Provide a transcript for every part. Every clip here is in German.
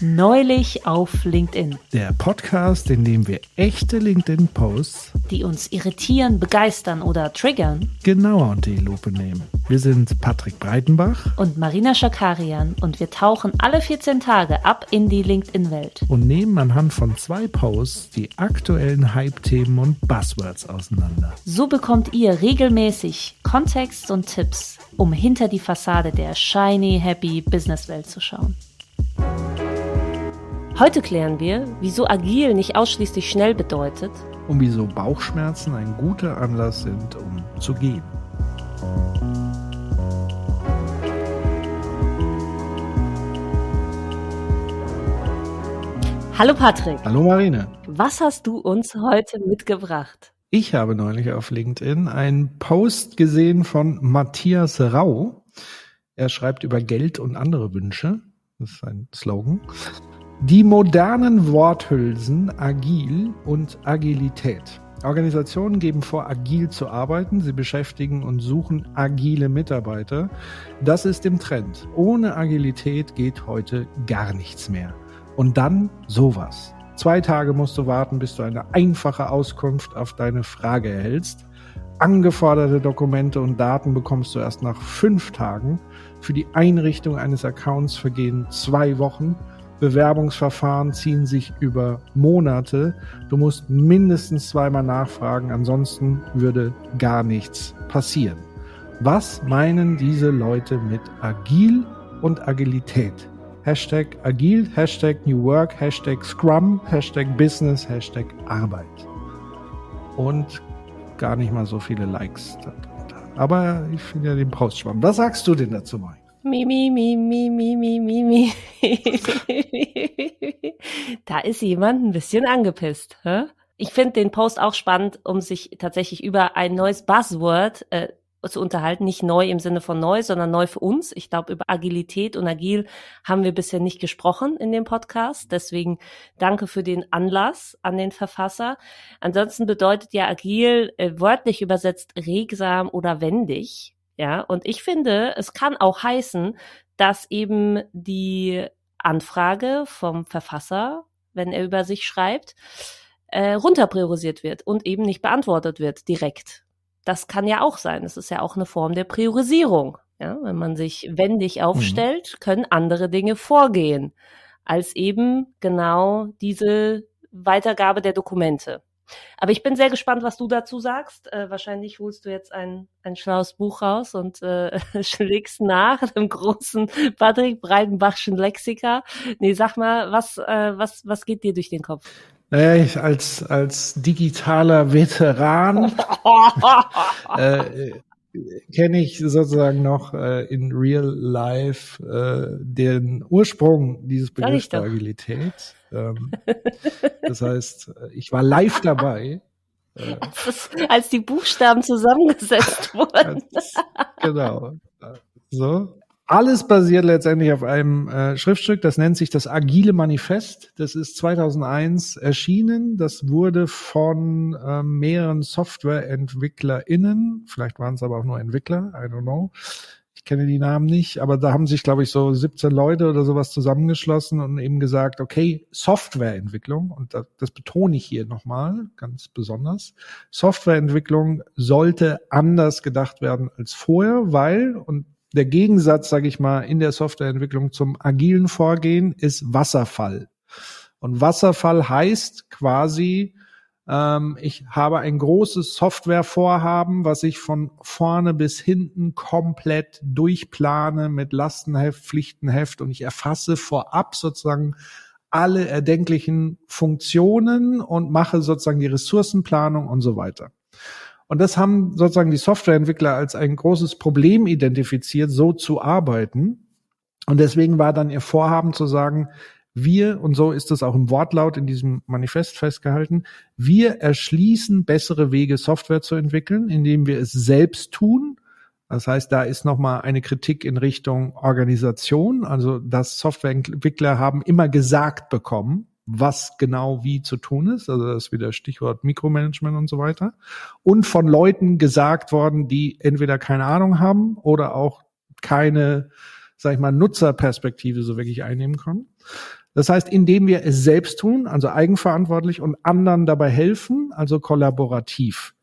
Neulich auf LinkedIn. Der Podcast, in dem wir echte LinkedIn-Posts, die uns irritieren, begeistern oder triggern, genauer unter die Lupe nehmen. Wir sind Patrick Breitenbach und Marina Schakarian und wir tauchen alle 14 Tage ab in die LinkedIn-Welt und nehmen anhand von zwei Posts die aktuellen Hype-Themen und Buzzwords auseinander. So bekommt ihr regelmäßig Kontext und Tipps, um hinter die Fassade der shiny, happy Business-Welt zu schauen. Heute klären wir, wieso agil nicht ausschließlich schnell bedeutet und wieso Bauchschmerzen ein guter Anlass sind, um zu gehen. Hallo Patrick. Hallo Marine. Was hast du uns heute mitgebracht? Ich habe neulich auf LinkedIn einen Post gesehen von Matthias Rau. Er schreibt über Geld und andere Wünsche. Das ist ein Slogan. Die modernen Worthülsen agil und Agilität. Organisationen geben vor, agil zu arbeiten. Sie beschäftigen und suchen agile Mitarbeiter. Das ist im Trend. Ohne Agilität geht heute gar nichts mehr. Und dann sowas. Zwei Tage musst du warten, bis du eine einfache Auskunft auf deine Frage erhältst. Angeforderte Dokumente und Daten bekommst du erst nach fünf Tagen. Für die Einrichtung eines Accounts vergehen zwei Wochen Bewerbungsverfahren ziehen sich über Monate. Du musst mindestens zweimal nachfragen, ansonsten würde gar nichts passieren. Was meinen diese Leute mit agil und Agilität? Hashtag agil, Hashtag New Work, Hashtag Scrum, Hashtag Business, Hashtag Arbeit. Und gar nicht mal so viele Likes darunter. Aber ich finde ja den Post spannend. Was sagst du denn dazu, Mike? Mi, mi, mi, mi, mi, mi, mi, mi. da ist jemand ein bisschen angepisst. Hä? Ich finde den Post auch spannend, um sich tatsächlich über ein neues Buzzword äh, zu unterhalten. Nicht neu im Sinne von neu, sondern neu für uns. Ich glaube, über Agilität und Agil haben wir bisher nicht gesprochen in dem Podcast. Deswegen danke für den Anlass an den Verfasser. Ansonsten bedeutet ja Agil äh, wörtlich übersetzt regsam oder wendig. Ja, und ich finde, es kann auch heißen, dass eben die Anfrage vom Verfasser, wenn er über sich schreibt, äh, runterpriorisiert wird und eben nicht beantwortet wird direkt. Das kann ja auch sein. Das ist ja auch eine Form der Priorisierung. Ja, wenn man sich wendig mhm. aufstellt, mhm. können andere Dinge vorgehen, als eben genau diese Weitergabe der Dokumente. Aber ich bin sehr gespannt, was du dazu sagst. Äh, wahrscheinlich holst du jetzt ein, ein schlaues Buch raus und äh, schlägst nach dem großen Patrick Breitenbachschen Lexika. Nee, sag mal, was, äh, was, was geht dir durch den Kopf? Naja, ich als, als digitaler Veteran äh, kenne ich sozusagen noch äh, in real life äh, den Ursprung dieses Begriffs der Agilität. Ähm, das heißt, ich war live dabei. Äh, als, als die Buchstaben zusammengesetzt wurden. Als, genau. So. Alles basiert letztendlich auf einem äh, Schriftstück, das nennt sich das Agile Manifest. Das ist 2001 erschienen. Das wurde von äh, mehreren SoftwareentwicklerInnen, vielleicht waren es aber auch nur Entwickler, I don't know, kenne die Namen nicht, aber da haben sich, glaube ich, so 17 Leute oder sowas zusammengeschlossen und eben gesagt, okay, Softwareentwicklung, und das, das betone ich hier nochmal ganz besonders, Softwareentwicklung sollte anders gedacht werden als vorher, weil, und der Gegensatz, sage ich mal, in der Softwareentwicklung zum agilen Vorgehen ist Wasserfall. Und Wasserfall heißt quasi, ich habe ein großes Softwarevorhaben, was ich von vorne bis hinten komplett durchplane mit Lastenheft, Pflichtenheft und ich erfasse vorab sozusagen alle erdenklichen Funktionen und mache sozusagen die Ressourcenplanung und so weiter. Und das haben sozusagen die Softwareentwickler als ein großes Problem identifiziert, so zu arbeiten. Und deswegen war dann ihr Vorhaben zu sagen, wir, und so ist es auch im Wortlaut in diesem Manifest festgehalten, wir erschließen bessere Wege, Software zu entwickeln, indem wir es selbst tun. Das heißt, da ist nochmal eine Kritik in Richtung Organisation. Also, dass Softwareentwickler haben immer gesagt bekommen, was genau wie zu tun ist. Also das ist wieder Stichwort Mikromanagement und so weiter. Und von Leuten gesagt worden, die entweder keine Ahnung haben oder auch keine, sag ich mal, Nutzerperspektive so wirklich einnehmen können. Das heißt, indem wir es selbst tun, also eigenverantwortlich und anderen dabei helfen, also kollaborativ.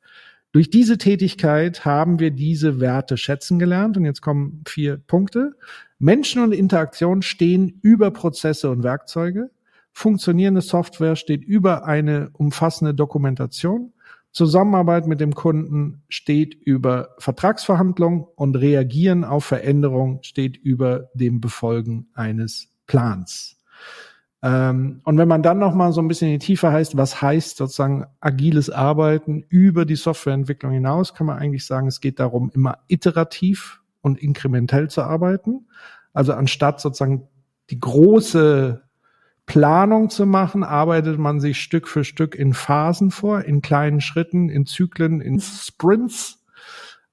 Durch diese Tätigkeit haben wir diese Werte schätzen gelernt. Und jetzt kommen vier Punkte. Menschen und Interaktion stehen über Prozesse und Werkzeuge. Funktionierende Software steht über eine umfassende Dokumentation. Zusammenarbeit mit dem Kunden steht über Vertragsverhandlungen und Reagieren auf Veränderungen steht über dem Befolgen eines Plans. Ähm, und wenn man dann noch mal so ein bisschen in die Tiefe heißt, was heißt sozusagen agiles Arbeiten über die Softwareentwicklung hinaus, kann man eigentlich sagen, es geht darum, immer iterativ und inkrementell zu arbeiten. Also anstatt sozusagen die große Planung zu machen, arbeitet man sich Stück für Stück in Phasen vor, in kleinen Schritten, in Zyklen, in Sprints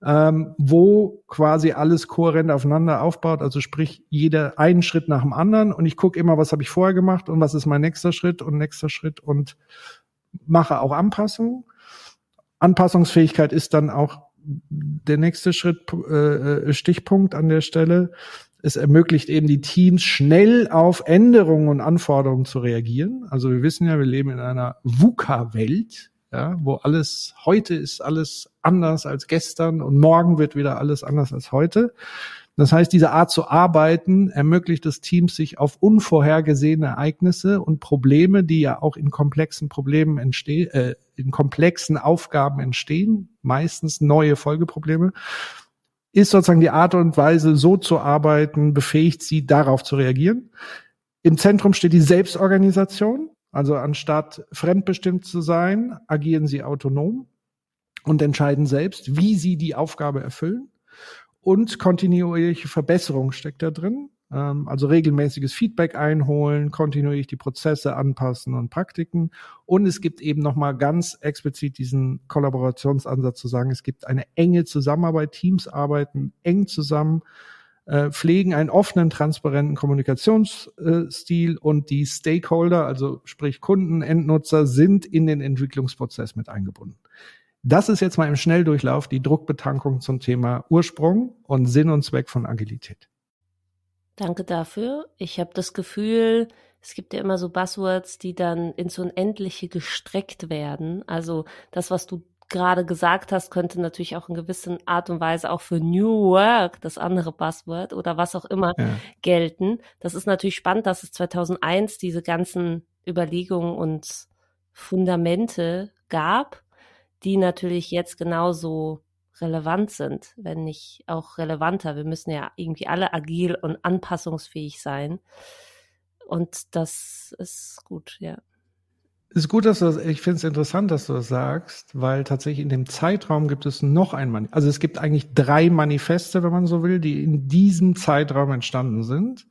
ähm, wo quasi alles kohärent aufeinander aufbaut. Also sprich, jeder einen Schritt nach dem anderen und ich gucke immer, was habe ich vorher gemacht und was ist mein nächster Schritt und nächster Schritt und mache auch Anpassungen. Anpassungsfähigkeit ist dann auch der nächste Schritt, äh, äh Stichpunkt an der Stelle. Es ermöglicht eben die Teams schnell auf Änderungen und Anforderungen zu reagieren. Also wir wissen ja, wir leben in einer VUCA-Welt ja, wo alles, heute ist alles anders als gestern und morgen wird wieder alles anders als heute. Das heißt, diese Art zu arbeiten ermöglicht es Teams, sich auf unvorhergesehene Ereignisse und Probleme, die ja auch in komplexen Problemen entstehen, äh, in komplexen Aufgaben entstehen, meistens neue Folgeprobleme, ist sozusagen die Art und Weise, so zu arbeiten, befähigt sie, darauf zu reagieren. Im Zentrum steht die Selbstorganisation. Also anstatt fremdbestimmt zu sein, agieren sie autonom und entscheiden selbst, wie sie die Aufgabe erfüllen. Und kontinuierliche Verbesserung steckt da drin. Ähm, also regelmäßiges Feedback einholen, kontinuierlich die Prozesse anpassen und Praktiken. Und es gibt eben nochmal ganz explizit diesen Kollaborationsansatz zu sagen, es gibt eine enge Zusammenarbeit, Teams arbeiten eng zusammen pflegen einen offenen, transparenten Kommunikationsstil und die Stakeholder, also sprich Kunden, Endnutzer, sind in den Entwicklungsprozess mit eingebunden. Das ist jetzt mal im Schnelldurchlauf die Druckbetankung zum Thema Ursprung und Sinn und Zweck von Agilität. Danke dafür. Ich habe das Gefühl, es gibt ja immer so Buzzwords, die dann ins Unendliche gestreckt werden. Also das, was du gerade gesagt hast, könnte natürlich auch in gewisser Art und Weise auch für New Work, das andere Buzzword oder was auch immer, ja. gelten. Das ist natürlich spannend, dass es 2001 diese ganzen Überlegungen und Fundamente gab, die natürlich jetzt genauso relevant sind, wenn nicht auch relevanter. Wir müssen ja irgendwie alle agil und anpassungsfähig sein. Und das ist gut, ja ist gut, dass du das, ich finde es interessant, dass du das sagst, weil tatsächlich in dem Zeitraum gibt es noch ein Manifest. Also es gibt eigentlich drei Manifeste, wenn man so will, die in diesem Zeitraum entstanden sind.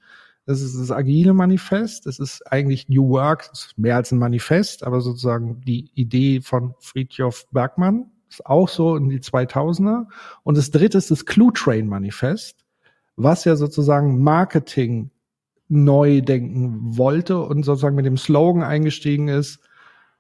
Das ist das agile Manifest. Das ist eigentlich New Work, mehr als ein Manifest, aber sozusagen die Idee von Friedhof Bergmann. Ist auch so in die 2000er. Und das dritte ist das Clue Train Manifest, was ja sozusagen Marketing neu denken wollte und sozusagen mit dem Slogan eingestiegen ist,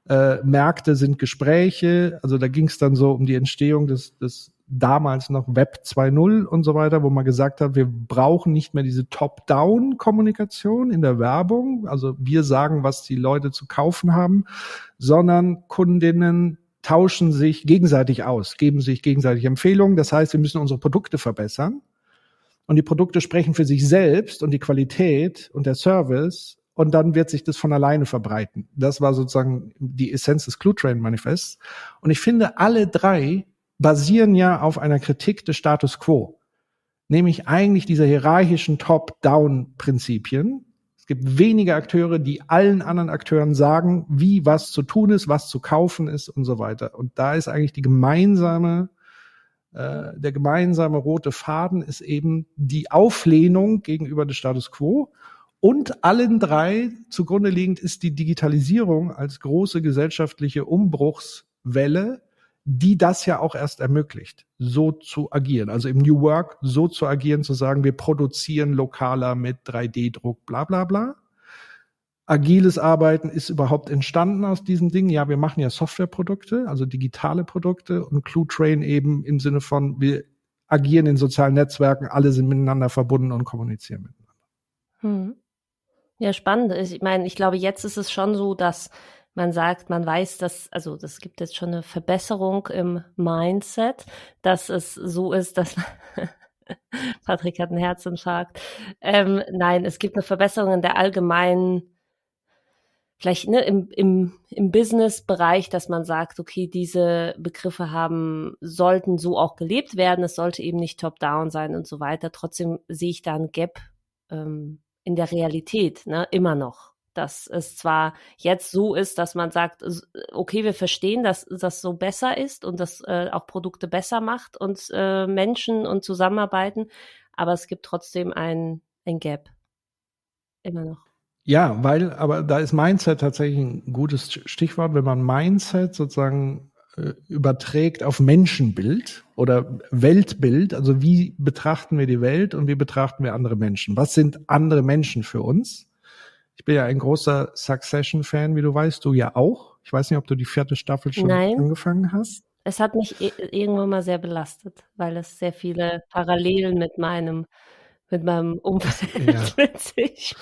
äh, Märkte sind Gespräche. Also da ging es dann so um die Entstehung des, des damals noch Web 2.0 und so weiter, wo man gesagt hat, wir brauchen nicht mehr diese Top-Down-Kommunikation in der Werbung. Also wir sagen, was die Leute zu kaufen haben, sondern Kundinnen tauschen sich gegenseitig aus, geben sich gegenseitig Empfehlungen. Das heißt, wir müssen unsere Produkte verbessern. Und die Produkte sprechen für sich selbst und die Qualität und der Service und dann wird sich das von alleine verbreiten. Das war sozusagen die Essenz des Clue Train Manifests. Und ich finde, alle drei basieren ja auf einer Kritik des Status quo. Nämlich eigentlich dieser hierarchischen Top-Down-Prinzipien. Es gibt wenige Akteure, die allen anderen Akteuren sagen, wie was zu tun ist, was zu kaufen ist und so weiter. Und da ist eigentlich die gemeinsame äh, der gemeinsame rote Faden ist eben die Auflehnung gegenüber des Status quo und allen drei zugrunde liegend ist die Digitalisierung als große gesellschaftliche Umbruchswelle, die das ja auch erst ermöglicht, so zu agieren. Also im New Work so zu agieren, zu sagen, wir produzieren lokaler mit 3D-Druck, bla bla bla. Agiles Arbeiten ist überhaupt entstanden aus diesem Ding. Ja, wir machen ja Softwareprodukte, also digitale Produkte und Clue Train eben im Sinne von, wir agieren in sozialen Netzwerken, alle sind miteinander verbunden und kommunizieren miteinander. Hm. Ja, spannend. Ich meine, ich glaube, jetzt ist es schon so, dass man sagt, man weiß, dass, also das gibt jetzt schon eine Verbesserung im Mindset, dass es so ist, dass Patrick hat einen Herzinfarkt. Ähm, nein, es gibt eine Verbesserung in der allgemeinen, vielleicht ne, im, im, im Business-Bereich, dass man sagt, okay, diese Begriffe haben, sollten so auch gelebt werden, es sollte eben nicht top-down sein und so weiter. Trotzdem sehe ich da ein Gap ähm, in der Realität, ne, immer noch dass es zwar jetzt so ist, dass man sagt, okay, wir verstehen, dass das so besser ist und dass äh, auch Produkte besser macht und äh, Menschen und Zusammenarbeiten, aber es gibt trotzdem ein, ein Gap. Immer noch. Ja, weil, aber da ist Mindset tatsächlich ein gutes Stichwort. Wenn man Mindset sozusagen überträgt auf Menschenbild oder Weltbild, also wie betrachten wir die Welt und wie betrachten wir andere Menschen? Was sind andere Menschen für uns? Ich bin ja ein großer Succession-Fan, wie du weißt, du ja auch. Ich weiß nicht, ob du die vierte Staffel schon Nein. angefangen hast. Es hat mich irgendwann mal sehr belastet, weil es sehr viele Parallelen mit meinem mit meinem Umfeld ja. mit sich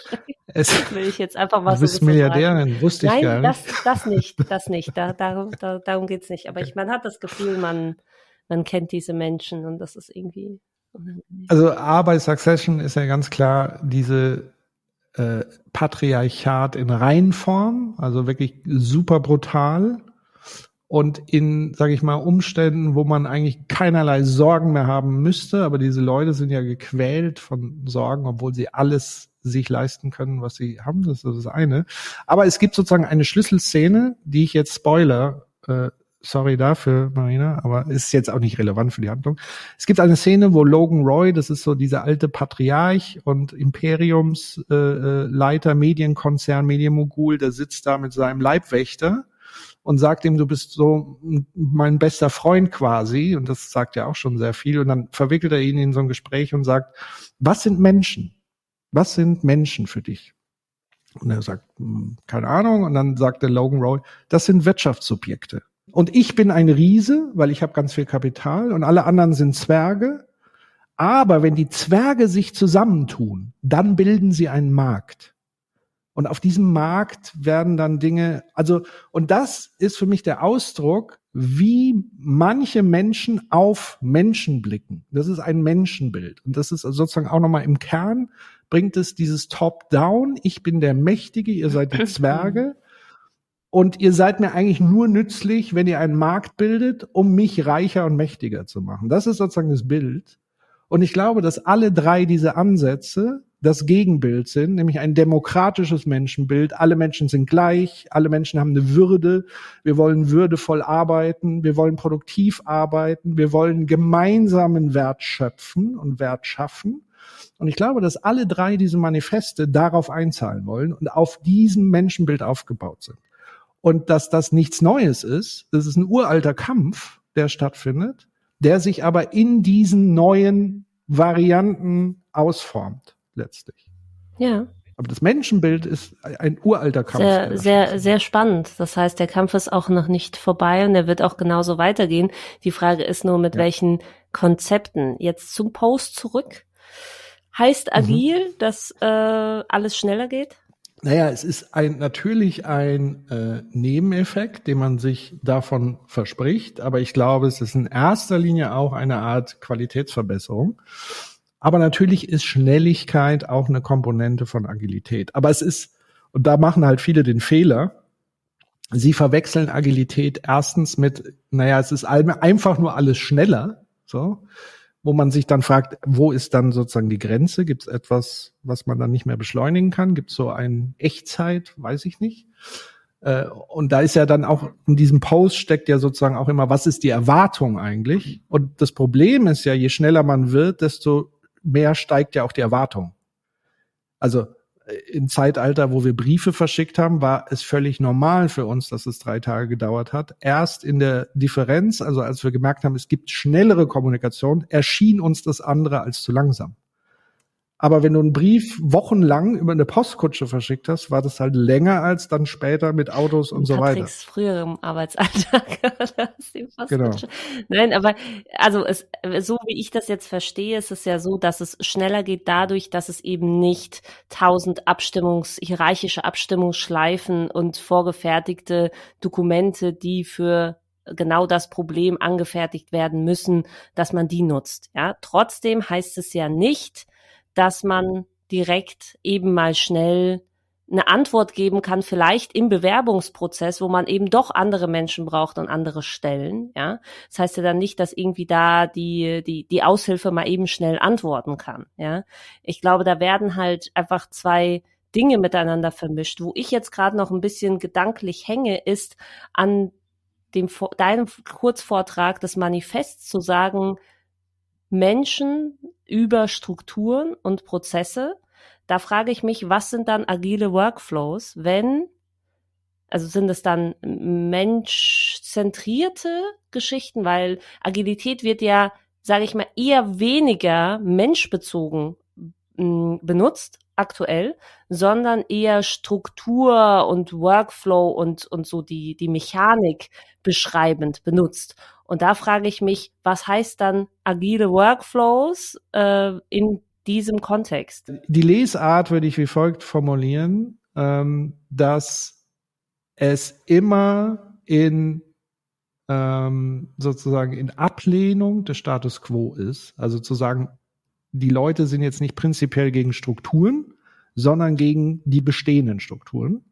es, will ich jetzt einfach mal du bist so Milliardärin, wusste ich Nein, gar nicht. Das, das nicht, das nicht. Da, darum, da, darum geht's nicht. Aber ich, man hat das Gefühl, man, man kennt diese Menschen und das ist irgendwie. Also A bei Succession ist ja ganz klar diese äh, Patriarchat in Reinform, also wirklich super brutal und in, sage ich mal, Umständen, wo man eigentlich keinerlei Sorgen mehr haben müsste, aber diese Leute sind ja gequält von Sorgen, obwohl sie alles sich leisten können, was sie haben. Das ist das eine. Aber es gibt sozusagen eine Schlüsselszene, die ich jetzt Spoiler äh, sorry dafür, Marina, aber ist jetzt auch nicht relevant für die Handlung. Es gibt eine Szene, wo Logan Roy, das ist so dieser alte Patriarch und Imperiumsleiter, äh, Medienkonzern, Medienmogul, der sitzt da mit seinem Leibwächter und sagt ihm, du bist so mein bester Freund quasi, und das sagt ja auch schon sehr viel, und dann verwickelt er ihn in so ein Gespräch und sagt, was sind Menschen? Was sind Menschen für dich? Und er sagt, hm, keine Ahnung. Und dann sagt der Logan Roy, das sind Wirtschaftssubjekte. Und ich bin ein Riese, weil ich habe ganz viel Kapital und alle anderen sind Zwerge. Aber wenn die Zwerge sich zusammentun, dann bilden sie einen Markt. Und auf diesem Markt werden dann Dinge, also, und das ist für mich der Ausdruck, wie manche Menschen auf Menschen blicken. Das ist ein Menschenbild. Und das ist sozusagen auch nochmal im Kern, bringt es dieses Top-Down. Ich bin der Mächtige, ihr seid die Zwerge. Und ihr seid mir eigentlich nur nützlich, wenn ihr einen Markt bildet, um mich reicher und mächtiger zu machen. Das ist sozusagen das Bild. Und ich glaube, dass alle drei diese Ansätze das Gegenbild sind, nämlich ein demokratisches Menschenbild. Alle Menschen sind gleich, alle Menschen haben eine Würde. Wir wollen würdevoll arbeiten, wir wollen produktiv arbeiten, wir wollen gemeinsamen Wert schöpfen und Wert schaffen. Und ich glaube, dass alle drei diese Manifeste darauf einzahlen wollen und auf diesem Menschenbild aufgebaut sind und dass das nichts Neues ist. Das ist ein uralter Kampf, der stattfindet, der sich aber in diesen neuen Varianten ausformt, letztlich. Ja. Aber das Menschenbild ist ein uralter Kampf. Sehr, sehr, sehr spannend. Das heißt, der Kampf ist auch noch nicht vorbei und er wird auch genauso weitergehen. Die Frage ist nur, mit ja. welchen Konzepten. Jetzt zum Post zurück. Heißt agil, mhm. dass äh, alles schneller geht? Naja, es ist ein, natürlich ein äh, Nebeneffekt, den man sich davon verspricht, aber ich glaube, es ist in erster Linie auch eine Art Qualitätsverbesserung. Aber natürlich ist Schnelligkeit auch eine Komponente von Agilität. Aber es ist, und da machen halt viele den Fehler, sie verwechseln Agilität erstens mit, naja, es ist einfach nur alles schneller, so wo man sich dann fragt, wo ist dann sozusagen die Grenze? Gibt es etwas, was man dann nicht mehr beschleunigen kann? Gibt es so ein Echtzeit? Weiß ich nicht. Äh, und da ist ja dann auch in diesem Post steckt ja sozusagen auch immer, was ist die Erwartung eigentlich? Und das Problem ist ja, je schneller man wird, desto mehr steigt ja auch die Erwartung. Also im Zeitalter, wo wir Briefe verschickt haben, war es völlig normal für uns, dass es drei Tage gedauert hat. Erst in der Differenz, also als wir gemerkt haben, es gibt schnellere Kommunikation, erschien uns das andere als zu langsam. Aber wenn du einen Brief wochenlang über eine Postkutsche verschickt hast, war das halt länger als dann später mit Autos und so weiter. früherem Arbeitsalltag. genau. Nein, aber also es, so wie ich das jetzt verstehe, ist es ja so, dass es schneller geht dadurch, dass es eben nicht tausend Abstimmungs, hierarchische Abstimmungsschleifen und vorgefertigte Dokumente, die für genau das Problem angefertigt werden müssen, dass man die nutzt. Ja, trotzdem heißt es ja nicht, dass man direkt eben mal schnell eine Antwort geben kann, vielleicht im Bewerbungsprozess, wo man eben doch andere Menschen braucht und andere Stellen, ja. Das heißt ja dann nicht, dass irgendwie da die, die, die Aushilfe mal eben schnell antworten kann, ja. Ich glaube, da werden halt einfach zwei Dinge miteinander vermischt. Wo ich jetzt gerade noch ein bisschen gedanklich hänge, ist an dem, deinem Kurzvortrag des Manifests zu sagen, Menschen über Strukturen und Prozesse. Da frage ich mich, was sind dann agile Workflows, wenn, also sind es dann menschzentrierte Geschichten, weil Agilität wird ja, sage ich mal, eher weniger menschbezogen hm, benutzt aktuell, sondern eher Struktur und Workflow und, und so die, die Mechanik beschreibend benutzt. Und da frage ich mich, was heißt dann agile Workflows äh, in diesem Kontext? Die Lesart würde ich wie folgt formulieren, ähm, dass es immer in ähm, sozusagen in Ablehnung des Status quo ist. Also zu sagen, die Leute sind jetzt nicht prinzipiell gegen Strukturen, sondern gegen die bestehenden Strukturen.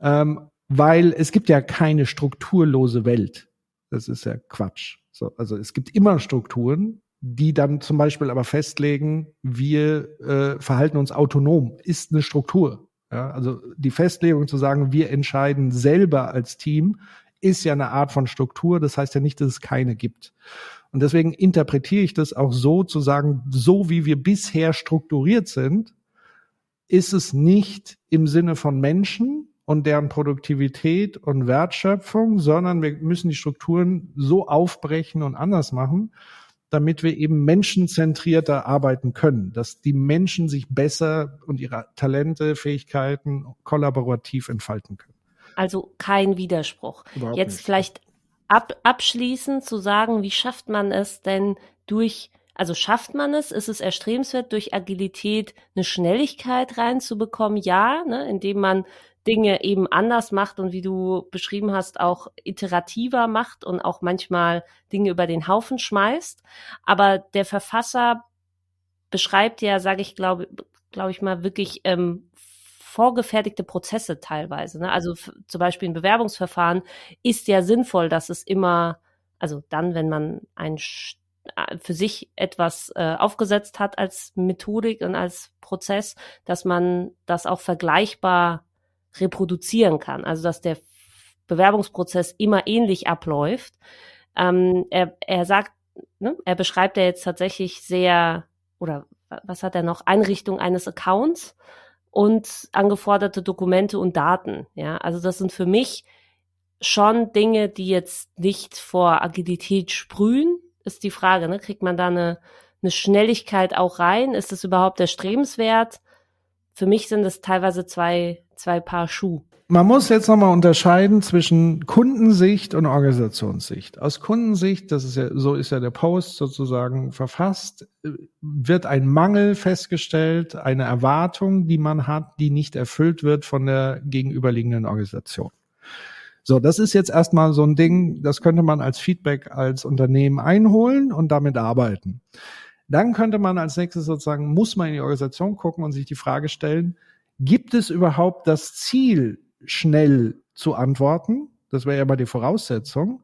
Ähm, weil es gibt ja keine strukturlose Welt. Das ist ja Quatsch. So, also es gibt immer Strukturen, die dann zum Beispiel aber festlegen, wir äh, verhalten uns autonom, ist eine Struktur. Ja, also die Festlegung zu sagen, wir entscheiden selber als Team, ist ja eine Art von Struktur. Das heißt ja nicht, dass es keine gibt. Und deswegen interpretiere ich das auch so zu sagen, so wie wir bisher strukturiert sind, ist es nicht im Sinne von Menschen, und deren Produktivität und Wertschöpfung, sondern wir müssen die Strukturen so aufbrechen und anders machen, damit wir eben menschenzentrierter arbeiten können, dass die Menschen sich besser und ihre Talente, Fähigkeiten kollaborativ entfalten können. Also kein Widerspruch. Überhaupt Jetzt nicht. vielleicht ab, abschließend zu sagen, wie schafft man es denn durch also schafft man es? Ist es erstrebenswert, durch Agilität eine Schnelligkeit reinzubekommen? Ja, ne, indem man Dinge eben anders macht und wie du beschrieben hast, auch iterativer macht und auch manchmal Dinge über den Haufen schmeißt. Aber der Verfasser beschreibt ja, sage ich, glaube glaube ich mal, wirklich ähm, vorgefertigte Prozesse teilweise. Ne? Also zum Beispiel ein Bewerbungsverfahren ist ja sinnvoll, dass es immer, also dann, wenn man ein äh, für sich etwas äh, aufgesetzt hat als Methodik und als Prozess, dass man das auch vergleichbar reproduzieren kann. Also dass der Bewerbungsprozess immer ähnlich abläuft. Ähm, er, er sagt, ne, er beschreibt ja jetzt tatsächlich sehr, oder was hat er noch, Einrichtung eines Accounts und angeforderte Dokumente und Daten. Ja, also das sind für mich schon Dinge, die jetzt nicht vor Agilität sprühen, ist die Frage. Ne? Kriegt man da eine, eine Schnelligkeit auch rein? Ist das überhaupt erstrebenswert? Für mich sind es teilweise zwei zwei Paar Schuh. Man muss jetzt nochmal unterscheiden zwischen Kundensicht und Organisationssicht. Aus Kundensicht, das ist ja, so ist ja der Post sozusagen verfasst, wird ein Mangel festgestellt, eine Erwartung, die man hat, die nicht erfüllt wird von der gegenüberliegenden Organisation. So, das ist jetzt erstmal so ein Ding, das könnte man als Feedback als Unternehmen einholen und damit arbeiten. Dann könnte man als nächstes sozusagen, muss man in die Organisation gucken und sich die Frage stellen, Gibt es überhaupt das Ziel, schnell zu antworten? Das wäre ja mal die Voraussetzung.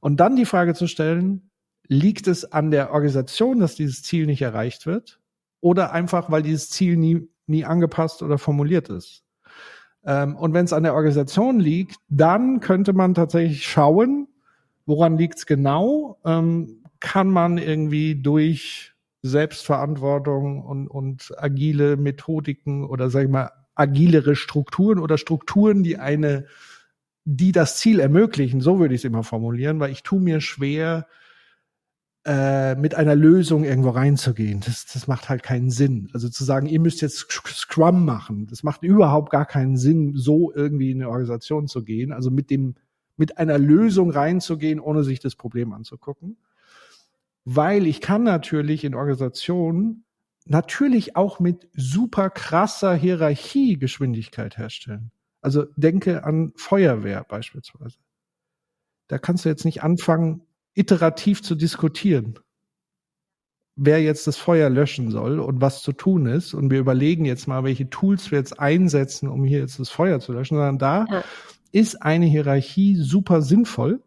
Und dann die Frage zu stellen, liegt es an der Organisation, dass dieses Ziel nicht erreicht wird? Oder einfach, weil dieses Ziel nie, nie angepasst oder formuliert ist? Ähm, und wenn es an der Organisation liegt, dann könnte man tatsächlich schauen, woran liegt es genau? Ähm, kann man irgendwie durch Selbstverantwortung und, und agile Methodiken oder sag ich mal agilere Strukturen oder Strukturen, die eine, die das Ziel ermöglichen, so würde ich es immer formulieren, weil ich tue mir schwer, äh, mit einer Lösung irgendwo reinzugehen. Das, das macht halt keinen Sinn. Also zu sagen, ihr müsst jetzt Scrum machen, das macht überhaupt gar keinen Sinn, so irgendwie in eine Organisation zu gehen. Also mit dem, mit einer Lösung reinzugehen, ohne sich das Problem anzugucken. Weil ich kann natürlich in Organisationen natürlich auch mit super krasser Hierarchiegeschwindigkeit herstellen. Also denke an Feuerwehr beispielsweise. Da kannst du jetzt nicht anfangen, iterativ zu diskutieren, wer jetzt das Feuer löschen soll und was zu tun ist. Und wir überlegen jetzt mal, welche Tools wir jetzt einsetzen, um hier jetzt das Feuer zu löschen, sondern da ja. ist eine Hierarchie super sinnvoll.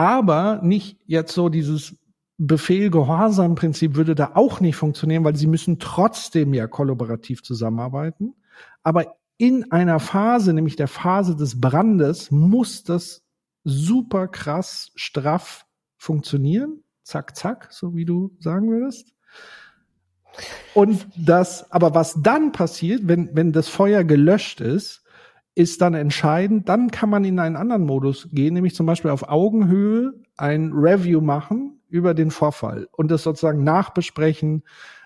Aber nicht jetzt so dieses Befehl-Gehorsam-Prinzip würde da auch nicht funktionieren, weil sie müssen trotzdem ja kollaborativ zusammenarbeiten. Aber in einer Phase, nämlich der Phase des Brandes, muss das super krass straff funktionieren. Zack, zack, so wie du sagen würdest. Und das, aber was dann passiert, wenn, wenn das Feuer gelöscht ist, ist dann entscheidend. Dann kann man in einen anderen Modus gehen, nämlich zum Beispiel auf Augenhöhe ein Review machen über den Vorfall und das sozusagen nachbesprechen.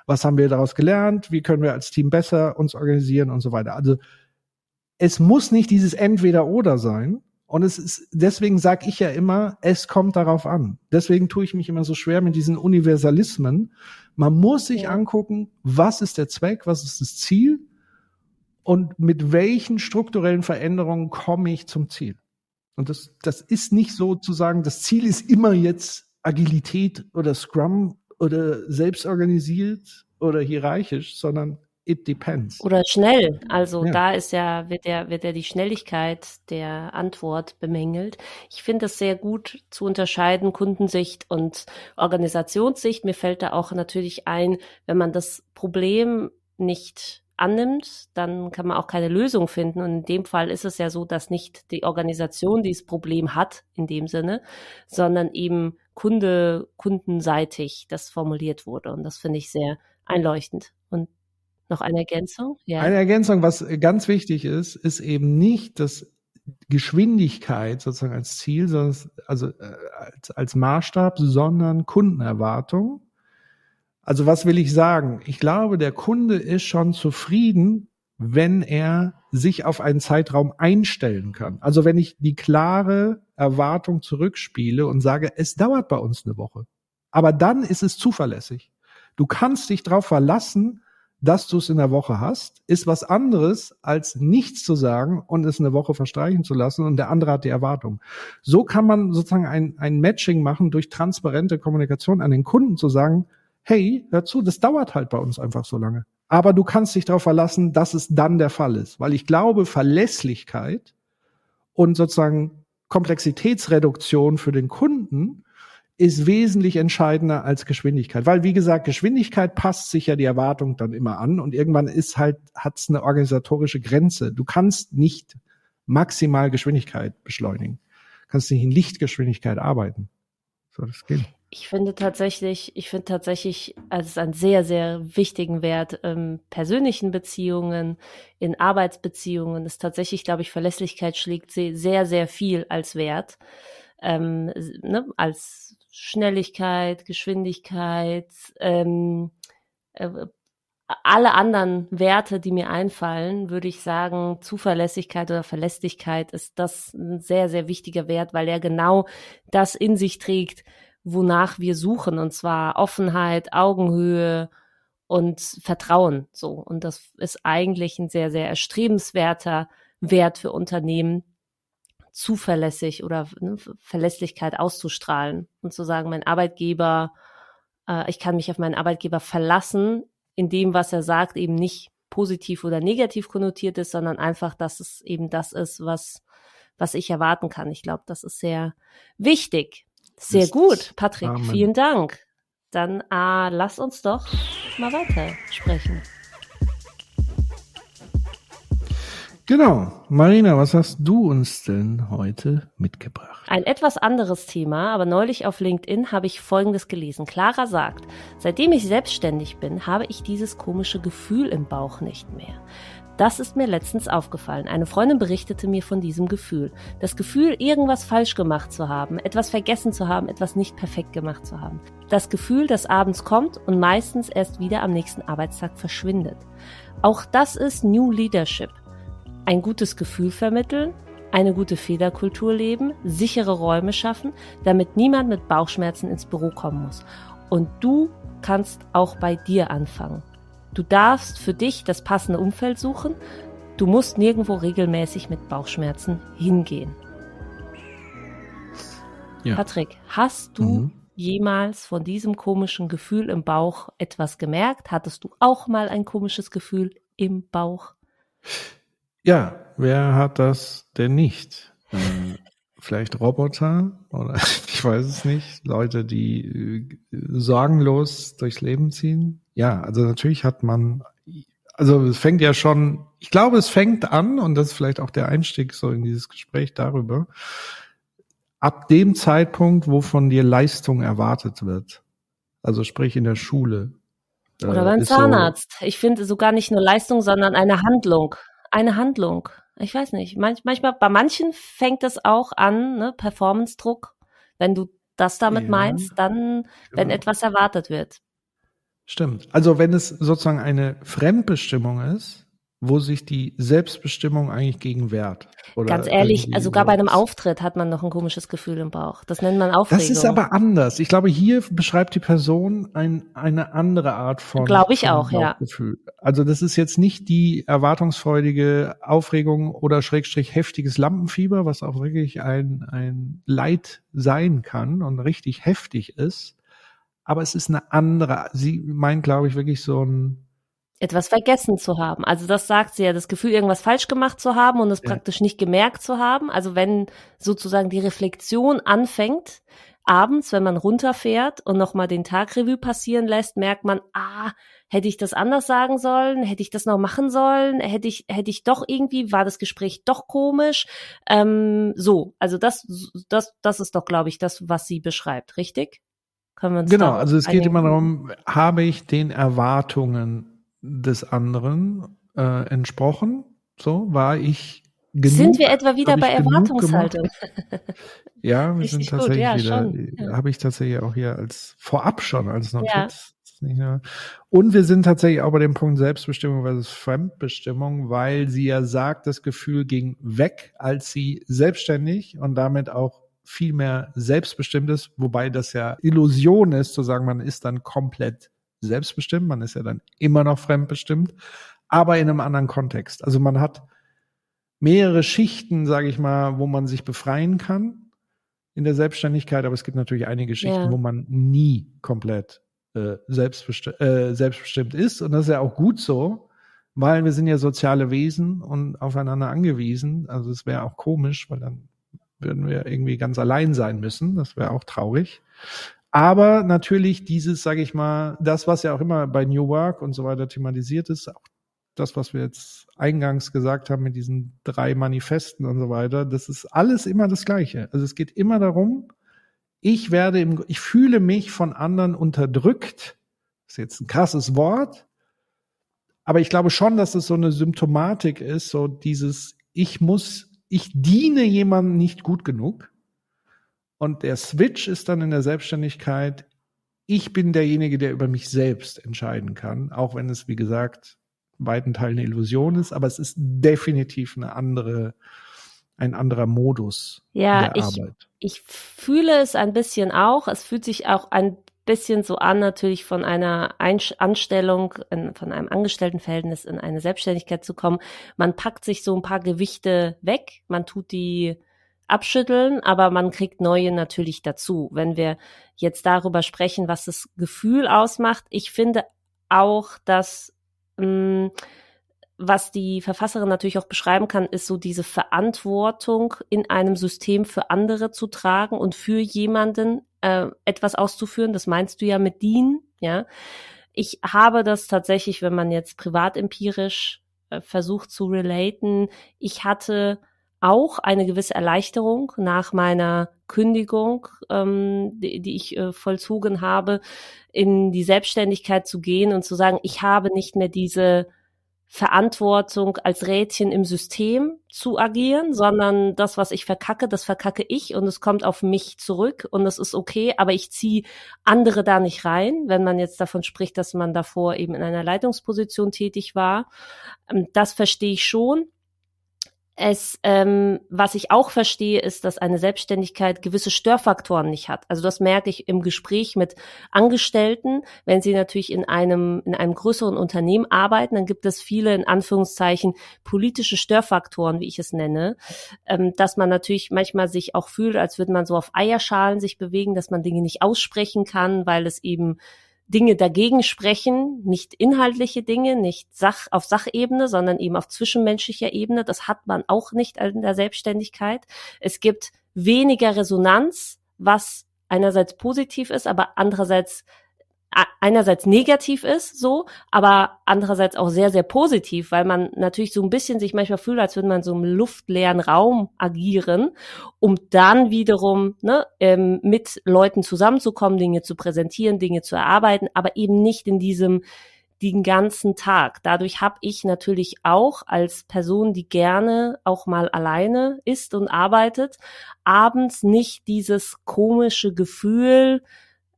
Was haben wir daraus gelernt? Wie können wir als Team besser uns organisieren und so weiter? Also es muss nicht dieses Entweder-Oder sein, und es ist, deswegen sage ich ja immer, es kommt darauf an. Deswegen tue ich mich immer so schwer mit diesen Universalismen. Man muss sich ja. angucken, was ist der Zweck, was ist das Ziel und mit welchen strukturellen Veränderungen komme ich zum Ziel. Und das, das ist nicht so zu sagen, das Ziel ist immer jetzt Agilität oder Scrum oder selbstorganisiert oder hierarchisch, sondern it depends. Oder schnell. Also ja. da ist ja, wird ja, wird ja die Schnelligkeit der Antwort bemängelt. Ich finde es sehr gut zu unterscheiden, Kundensicht und Organisationssicht. Mir fällt da auch natürlich ein, wenn man das Problem nicht annimmt, dann kann man auch keine Lösung finden. Und in dem Fall ist es ja so, dass nicht die Organisation dieses Problem hat, in dem Sinne, sondern eben Kunde, kundenseitig das formuliert wurde. Und das finde ich sehr einleuchtend. Und noch eine Ergänzung? Ja. Eine Ergänzung, was ganz wichtig ist, ist eben nicht dass Geschwindigkeit sozusagen als Ziel, sondern also äh, als, als Maßstab, sondern Kundenerwartung. Also was will ich sagen? Ich glaube, der Kunde ist schon zufrieden, wenn er sich auf einen Zeitraum einstellen kann. Also wenn ich die klare Erwartung zurückspiele und sage, es dauert bei uns eine Woche. Aber dann ist es zuverlässig. Du kannst dich darauf verlassen, dass du es in der Woche hast, ist was anderes, als nichts zu sagen und es eine Woche verstreichen zu lassen und der andere hat die Erwartung. So kann man sozusagen ein, ein Matching machen durch transparente Kommunikation an den Kunden zu sagen, hey, hör zu, das dauert halt bei uns einfach so lange. Aber du kannst dich darauf verlassen, dass es dann der Fall ist. Weil ich glaube, Verlässlichkeit und sozusagen Komplexitätsreduktion für den Kunden ist wesentlich entscheidender als Geschwindigkeit. Weil, wie gesagt, Geschwindigkeit passt sich ja die Erwartung dann immer an und irgendwann ist halt, hat es eine organisatorische Grenze. Du kannst nicht maximal Geschwindigkeit beschleunigen. Du kannst nicht in Lichtgeschwindigkeit arbeiten. So, das geht. Ich finde tatsächlich, ich finde tatsächlich, also es ist ein sehr, sehr wichtigen Wert in persönlichen Beziehungen, in Arbeitsbeziehungen. Ist tatsächlich, glaube ich, Verlässlichkeit schlägt sehr, sehr viel als Wert, ähm, ne, als Schnelligkeit, Geschwindigkeit, ähm, äh, alle anderen Werte, die mir einfallen, würde ich sagen, Zuverlässigkeit oder Verlässlichkeit ist das ein sehr, sehr wichtiger Wert, weil er genau das in sich trägt, wonach wir suchen, und zwar Offenheit, Augenhöhe und Vertrauen. So. Und das ist eigentlich ein sehr, sehr erstrebenswerter Wert für Unternehmen, zuverlässig oder ne, Verlässlichkeit auszustrahlen und zu sagen, mein Arbeitgeber, äh, ich kann mich auf meinen Arbeitgeber verlassen, in dem, was er sagt, eben nicht positiv oder negativ konnotiert ist, sondern einfach, dass es eben das ist, was, was ich erwarten kann. Ich glaube, das ist sehr wichtig. Sehr gut, Patrick. Amen. Vielen Dank. Dann äh, lass uns doch mal weiter sprechen. Genau. Marina, was hast du uns denn heute mitgebracht? Ein etwas anderes Thema, aber neulich auf LinkedIn habe ich Folgendes gelesen. Clara sagt, seitdem ich selbstständig bin, habe ich dieses komische Gefühl im Bauch nicht mehr. Das ist mir letztens aufgefallen. Eine Freundin berichtete mir von diesem Gefühl. Das Gefühl, irgendwas falsch gemacht zu haben, etwas vergessen zu haben, etwas nicht perfekt gemacht zu haben. Das Gefühl, das abends kommt und meistens erst wieder am nächsten Arbeitstag verschwindet. Auch das ist New Leadership ein gutes Gefühl vermitteln, eine gute Fehlerkultur leben, sichere Räume schaffen, damit niemand mit Bauchschmerzen ins Büro kommen muss. Und du kannst auch bei dir anfangen. Du darfst für dich das passende Umfeld suchen. Du musst nirgendwo regelmäßig mit Bauchschmerzen hingehen. Ja. Patrick, hast du mhm. jemals von diesem komischen Gefühl im Bauch etwas gemerkt? Hattest du auch mal ein komisches Gefühl im Bauch? Ja, wer hat das denn nicht? Ähm, vielleicht Roboter oder ich weiß es nicht. Leute, die äh, sorgenlos durchs Leben ziehen. Ja, also natürlich hat man, also es fängt ja schon, ich glaube, es fängt an und das ist vielleicht auch der Einstieg so in dieses Gespräch darüber. Ab dem Zeitpunkt, wo von dir Leistung erwartet wird, also sprich in der Schule. Oder äh, beim Zahnarzt. So, ich finde sogar nicht nur Leistung, sondern eine Handlung eine Handlung. Ich weiß nicht. Manch, manchmal, bei manchen fängt es auch an, ne, Performance-Druck. Wenn du das damit ja, meinst, dann, wenn genau. etwas erwartet wird. Stimmt. Also wenn es sozusagen eine Fremdbestimmung ist, wo sich die Selbstbestimmung eigentlich gegen wehrt. Ganz ehrlich, also sogar bei einem Auftritt hat man noch ein komisches Gefühl im Bauch. Das nennt man Aufregung. Das ist aber anders. Ich glaube, hier beschreibt die Person ein, eine andere Art von Glaube ich auch, ja. Also das ist jetzt nicht die erwartungsfreudige Aufregung oder Schrägstrich heftiges Lampenfieber, was auch wirklich ein, ein Leid sein kann und richtig heftig ist. Aber es ist eine andere, sie meint, glaube ich, wirklich so ein etwas vergessen zu haben. Also das sagt sie ja, das Gefühl, irgendwas falsch gemacht zu haben und es ja. praktisch nicht gemerkt zu haben. Also wenn sozusagen die Reflexion anfängt, abends, wenn man runterfährt und nochmal den Tagrevue passieren lässt, merkt man, ah, hätte ich das anders sagen sollen? Hätte ich das noch machen sollen? Hätte ich, hätte ich doch irgendwie, war das Gespräch doch komisch? Ähm, so, also das, das, das ist doch, glaube ich, das, was sie beschreibt, richtig? Können wir uns genau, also es geht immer darum, habe ich den Erwartungen des anderen äh, entsprochen. So war ich genug. Sind wir etwa wieder bei Erwartungshaltung? ja, wir sind tatsächlich ja, wieder. Ja. Habe ich tatsächlich auch hier als vorab schon als Notiz. Ja. Und wir sind tatsächlich auch bei dem Punkt Selbstbestimmung versus Fremdbestimmung, weil sie ja sagt, das Gefühl ging weg, als sie selbstständig und damit auch viel mehr selbstbestimmt ist, wobei das ja Illusion ist, zu sagen, man ist dann komplett selbstbestimmt, man ist ja dann immer noch fremdbestimmt, aber in einem anderen Kontext. Also man hat mehrere Schichten, sage ich mal, wo man sich befreien kann in der Selbstständigkeit, aber es gibt natürlich einige Schichten, ja. wo man nie komplett äh, selbstbesti äh, selbstbestimmt ist und das ist ja auch gut so, weil wir sind ja soziale Wesen und aufeinander angewiesen. Also es wäre auch komisch, weil dann würden wir irgendwie ganz allein sein müssen. Das wäre auch traurig. Aber natürlich dieses, sage ich mal, das, was ja auch immer bei New Work und so weiter thematisiert ist, auch das, was wir jetzt eingangs gesagt haben mit diesen drei Manifesten und so weiter, das ist alles immer das Gleiche. Also es geht immer darum, ich werde im, ich fühle mich von anderen unterdrückt. Das ist jetzt ein krasses Wort. Aber ich glaube schon, dass es so eine Symptomatik ist, so dieses, ich muss, ich diene jemandem nicht gut genug. Und der Switch ist dann in der Selbstständigkeit, ich bin derjenige, der über mich selbst entscheiden kann, auch wenn es, wie gesagt, weiten Teilen eine Illusion ist, aber es ist definitiv eine andere, ein anderer Modus ja, der ich, Arbeit. Ich fühle es ein bisschen auch. Es fühlt sich auch ein bisschen so an, natürlich von einer Anstellung, von einem Angestelltenverhältnis in eine Selbstständigkeit zu kommen. Man packt sich so ein paar Gewichte weg, man tut die abschütteln, aber man kriegt neue natürlich dazu. Wenn wir jetzt darüber sprechen, was das Gefühl ausmacht, ich finde auch, dass mh, mm, was die Verfasserin natürlich auch beschreiben kann, ist so diese Verantwortung in einem System für andere zu tragen und für jemanden äh, etwas auszuführen. Das meinst du ja mit dienen, ja. Ich habe das tatsächlich, wenn man jetzt privat empirisch äh, versucht zu relaten. Ich hatte auch eine gewisse Erleichterung nach meiner Kündigung, ähm, die, die ich äh, vollzogen habe, in die Selbstständigkeit zu gehen und zu sagen, ich habe nicht mehr diese Verantwortung als Rädchen im System zu agieren, sondern das, was ich verkacke, das verkacke ich und es kommt auf mich zurück und es ist okay, aber ich ziehe andere da nicht rein, wenn man jetzt davon spricht, dass man davor eben in einer Leitungsposition tätig war. Ähm, das verstehe ich schon. Es, ähm, was ich auch verstehe, ist, dass eine Selbstständigkeit gewisse Störfaktoren nicht hat. Also das merke ich im Gespräch mit Angestellten. Wenn sie natürlich in einem, in einem größeren Unternehmen arbeiten, dann gibt es viele, in Anführungszeichen, politische Störfaktoren, wie ich es nenne, ähm, dass man natürlich manchmal sich auch fühlt, als würde man so auf Eierschalen sich bewegen, dass man Dinge nicht aussprechen kann, weil es eben Dinge dagegen sprechen, nicht inhaltliche Dinge, nicht Sach auf Sachebene, sondern eben auf zwischenmenschlicher Ebene. Das hat man auch nicht in der Selbstständigkeit. Es gibt weniger Resonanz, was einerseits positiv ist, aber andererseits einerseits negativ ist, so, aber andererseits auch sehr, sehr positiv, weil man natürlich so ein bisschen sich manchmal fühlt, als würde man so im luftleeren Raum agieren, um dann wiederum ne, ähm, mit Leuten zusammenzukommen, Dinge zu präsentieren, Dinge zu erarbeiten, aber eben nicht in diesem den ganzen Tag. Dadurch habe ich natürlich auch als Person, die gerne auch mal alleine ist und arbeitet, abends nicht dieses komische Gefühl,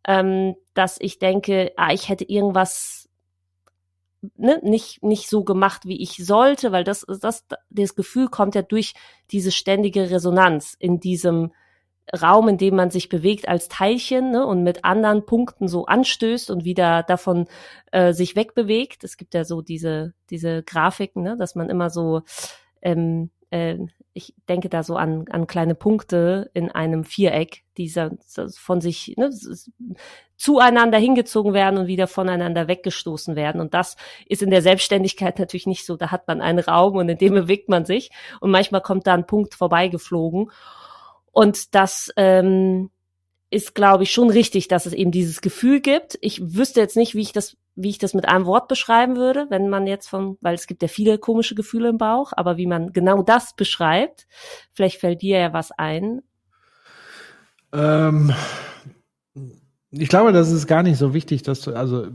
ähm, dass ich denke, ah, ich hätte irgendwas ne, nicht, nicht so gemacht, wie ich sollte, weil das, das, das Gefühl kommt ja durch diese ständige Resonanz in diesem Raum, in dem man sich bewegt als Teilchen ne, und mit anderen Punkten so anstößt und wieder davon äh, sich wegbewegt. Es gibt ja so diese, diese Grafiken, ne, dass man immer so ähm, äh, ich denke da so an, an kleine Punkte in einem Viereck, die von sich ne, zueinander hingezogen werden und wieder voneinander weggestoßen werden. Und das ist in der Selbstständigkeit natürlich nicht so. Da hat man einen Raum und in dem bewegt man sich und manchmal kommt da ein Punkt vorbeigeflogen. Und das ähm, ist, glaube ich, schon richtig, dass es eben dieses Gefühl gibt. Ich wüsste jetzt nicht, wie ich das, wie ich das mit einem Wort beschreiben würde, wenn man jetzt von, weil es gibt ja viele komische Gefühle im Bauch, aber wie man genau das beschreibt, vielleicht fällt dir ja was ein. Ähm, ich glaube, das ist gar nicht so wichtig, dass du, also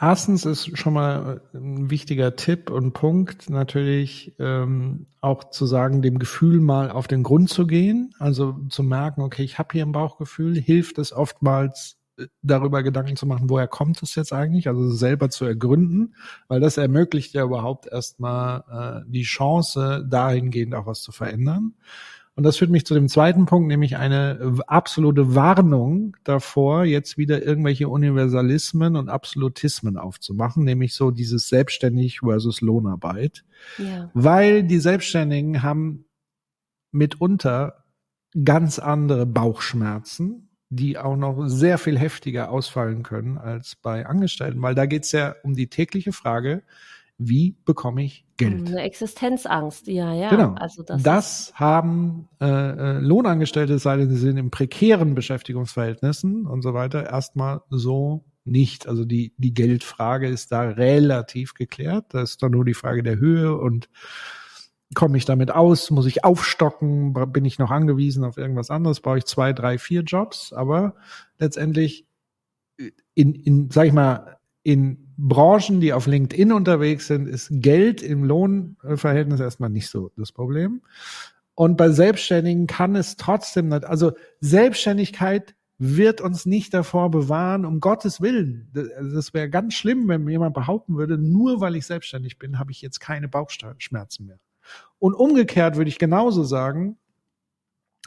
erstens ist schon mal ein wichtiger Tipp und Punkt natürlich ähm, auch zu sagen, dem Gefühl mal auf den Grund zu gehen, also zu merken, okay, ich habe hier ein Bauchgefühl, hilft es oftmals darüber Gedanken zu machen, woher kommt es jetzt eigentlich, also selber zu ergründen, weil das ermöglicht ja überhaupt erstmal äh, die Chance, dahingehend auch was zu verändern. Und das führt mich zu dem zweiten Punkt, nämlich eine absolute Warnung davor, jetzt wieder irgendwelche Universalismen und Absolutismen aufzumachen, nämlich so dieses Selbstständig versus Lohnarbeit. Ja. Weil die Selbstständigen haben mitunter ganz andere Bauchschmerzen, die auch noch sehr viel heftiger ausfallen können als bei Angestellten, weil da geht es ja um die tägliche Frage, wie bekomme ich Geld? Eine Existenzangst, ja, ja. Genau. Also das, das haben äh, äh, Lohnangestellte, sei denn sie sind in prekären Beschäftigungsverhältnissen und so weiter, erstmal so nicht. Also die, die Geldfrage ist da relativ geklärt. Da ist dann nur die Frage der Höhe und komme ich damit aus? Muss ich aufstocken? Bin ich noch angewiesen auf irgendwas anderes? Brauche ich zwei, drei, vier Jobs? Aber letztendlich in, in sag ich mal, in Branchen, die auf LinkedIn unterwegs sind, ist Geld im Lohnverhältnis erstmal nicht so das Problem. Und bei Selbstständigen kann es trotzdem nicht, also Selbstständigkeit wird uns nicht davor bewahren, um Gottes Willen. Das wäre ganz schlimm, wenn jemand behaupten würde, nur weil ich selbstständig bin, habe ich jetzt keine Bauchschmerzen mehr. Und umgekehrt würde ich genauso sagen,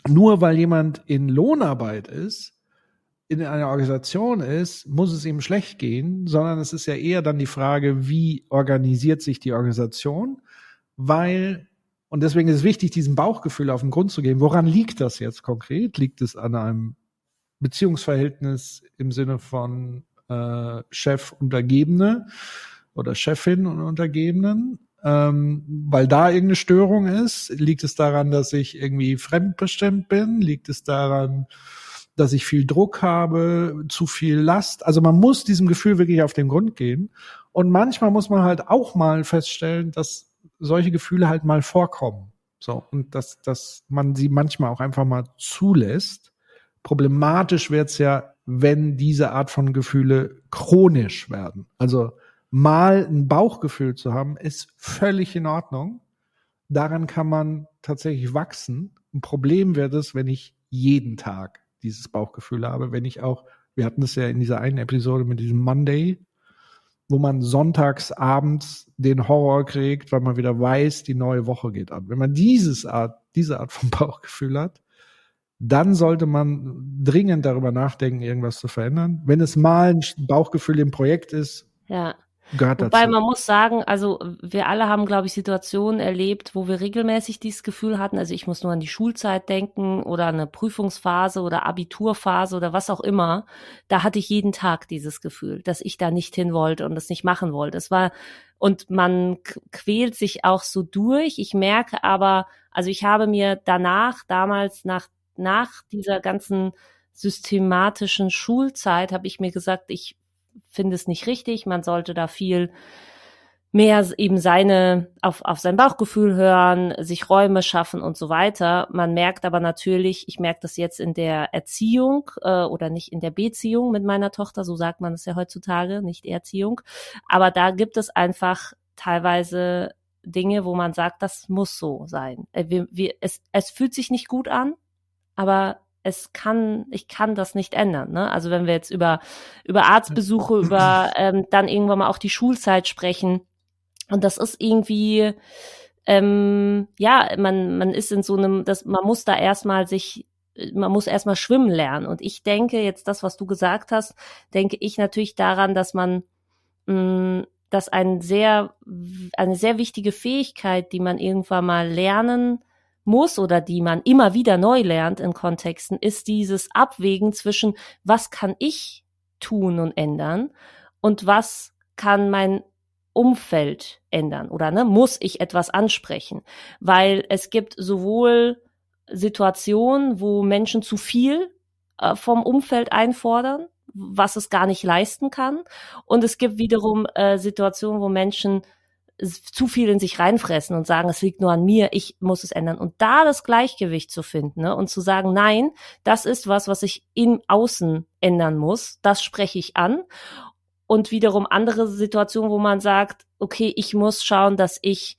nur weil jemand in Lohnarbeit ist, in einer Organisation ist, muss es ihm schlecht gehen, sondern es ist ja eher dann die Frage, wie organisiert sich die Organisation, weil, und deswegen ist es wichtig, diesem Bauchgefühl auf den Grund zu gehen. Woran liegt das jetzt konkret? Liegt es an einem Beziehungsverhältnis im Sinne von äh, Chef Untergebene oder Chefin und Untergebenen? Ähm, weil da irgendeine Störung ist? Liegt es daran, dass ich irgendwie fremdbestimmt bin? Liegt es daran, dass ich viel Druck habe, zu viel Last. Also man muss diesem Gefühl wirklich auf den Grund gehen. Und manchmal muss man halt auch mal feststellen, dass solche Gefühle halt mal vorkommen. So, und dass, dass man sie manchmal auch einfach mal zulässt. Problematisch wird's ja, wenn diese Art von Gefühle chronisch werden. Also mal ein Bauchgefühl zu haben, ist völlig in Ordnung. Daran kann man tatsächlich wachsen. Ein Problem wird es, wenn ich jeden Tag dieses Bauchgefühl habe, wenn ich auch, wir hatten es ja in dieser einen Episode mit diesem Monday, wo man sonntags abends den Horror kriegt, weil man wieder weiß, die neue Woche geht an. Wenn man dieses Art, diese Art von Bauchgefühl hat, dann sollte man dringend darüber nachdenken, irgendwas zu verändern. Wenn es mal ein Bauchgefühl im Projekt ist, ja. Gehört Wobei dazu. man muss sagen, also wir alle haben, glaube ich, Situationen erlebt, wo wir regelmäßig dieses Gefühl hatten. Also ich muss nur an die Schulzeit denken oder eine Prüfungsphase oder Abiturphase oder was auch immer. Da hatte ich jeden Tag dieses Gefühl, dass ich da nicht hin wollte und das nicht machen wollte. Es war und man quält sich auch so durch. Ich merke aber, also ich habe mir danach, damals nach nach dieser ganzen systematischen Schulzeit, habe ich mir gesagt, ich finde es nicht richtig. Man sollte da viel mehr eben seine, auf, auf sein Bauchgefühl hören, sich Räume schaffen und so weiter. Man merkt aber natürlich, ich merke das jetzt in der Erziehung äh, oder nicht in der Beziehung mit meiner Tochter, so sagt man es ja heutzutage, nicht Erziehung. Aber da gibt es einfach teilweise Dinge, wo man sagt, das muss so sein. Äh, wir, wir, es, es fühlt sich nicht gut an, aber es kann, ich kann das nicht ändern. Ne? Also wenn wir jetzt über, über Arztbesuche, über ähm, dann irgendwann mal auch die Schulzeit sprechen. Und das ist irgendwie, ähm, ja, man, man ist in so einem, das, man muss da erstmal sich, man muss erstmal schwimmen lernen. Und ich denke, jetzt das, was du gesagt hast, denke ich natürlich daran, dass man mh, mm, dass ein sehr, eine sehr wichtige Fähigkeit, die man irgendwann mal lernen muss oder die man immer wieder neu lernt in Kontexten, ist dieses Abwägen zwischen, was kann ich tun und ändern und was kann mein Umfeld ändern oder ne, muss ich etwas ansprechen? Weil es gibt sowohl Situationen, wo Menschen zu viel äh, vom Umfeld einfordern, was es gar nicht leisten kann. Und es gibt wiederum äh, Situationen, wo Menschen zu viel in sich reinfressen und sagen, es liegt nur an mir, ich muss es ändern. Und da das Gleichgewicht zu finden ne, und zu sagen, nein, das ist was, was ich im Außen ändern muss, das spreche ich an. Und wiederum andere Situationen, wo man sagt, okay, ich muss schauen, dass ich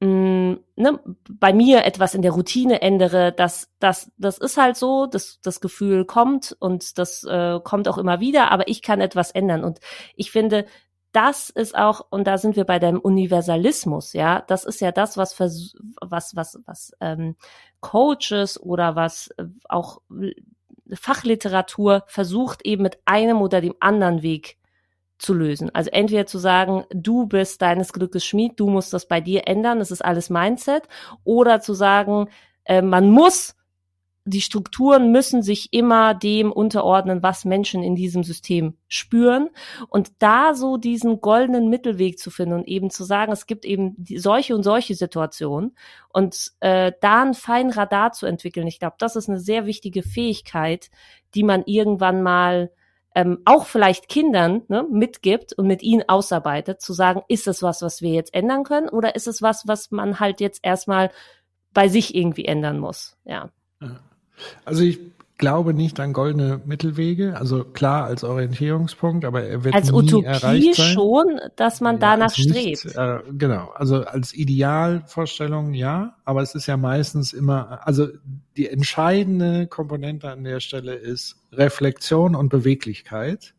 mh, mm, ne, bei mir etwas in der Routine ändere, das, das, das ist halt so, das, das Gefühl kommt und das äh, kommt auch immer wieder, aber ich kann etwas ändern. Und ich finde, das ist auch, und da sind wir bei dem Universalismus, ja, das ist ja das, was was, was, was ähm, Coaches oder was äh, auch Fachliteratur versucht eben mit einem oder dem anderen Weg zu lösen. Also entweder zu sagen, du bist deines Glückes Schmied, du musst das bei dir ändern, das ist alles Mindset, oder zu sagen, äh, man muss die Strukturen müssen sich immer dem unterordnen, was Menschen in diesem System spüren. Und da so diesen goldenen Mittelweg zu finden und eben zu sagen, es gibt eben die, solche und solche Situationen und äh, da ein fein Radar zu entwickeln, ich glaube, das ist eine sehr wichtige Fähigkeit, die man irgendwann mal ähm, auch vielleicht Kindern ne, mitgibt und mit ihnen ausarbeitet, zu sagen, ist es was, was wir jetzt ändern können oder ist es was, was man halt jetzt erstmal bei sich irgendwie ändern muss, ja. ja. Also ich glaube nicht an goldene Mittelwege. Also klar als Orientierungspunkt, aber er wird als nie Utopie erreicht sein. schon, dass man ja, danach nicht, strebt. Äh, genau. Also als Idealvorstellung ja, aber es ist ja meistens immer, also die entscheidende Komponente an der Stelle ist Reflexion und Beweglichkeit.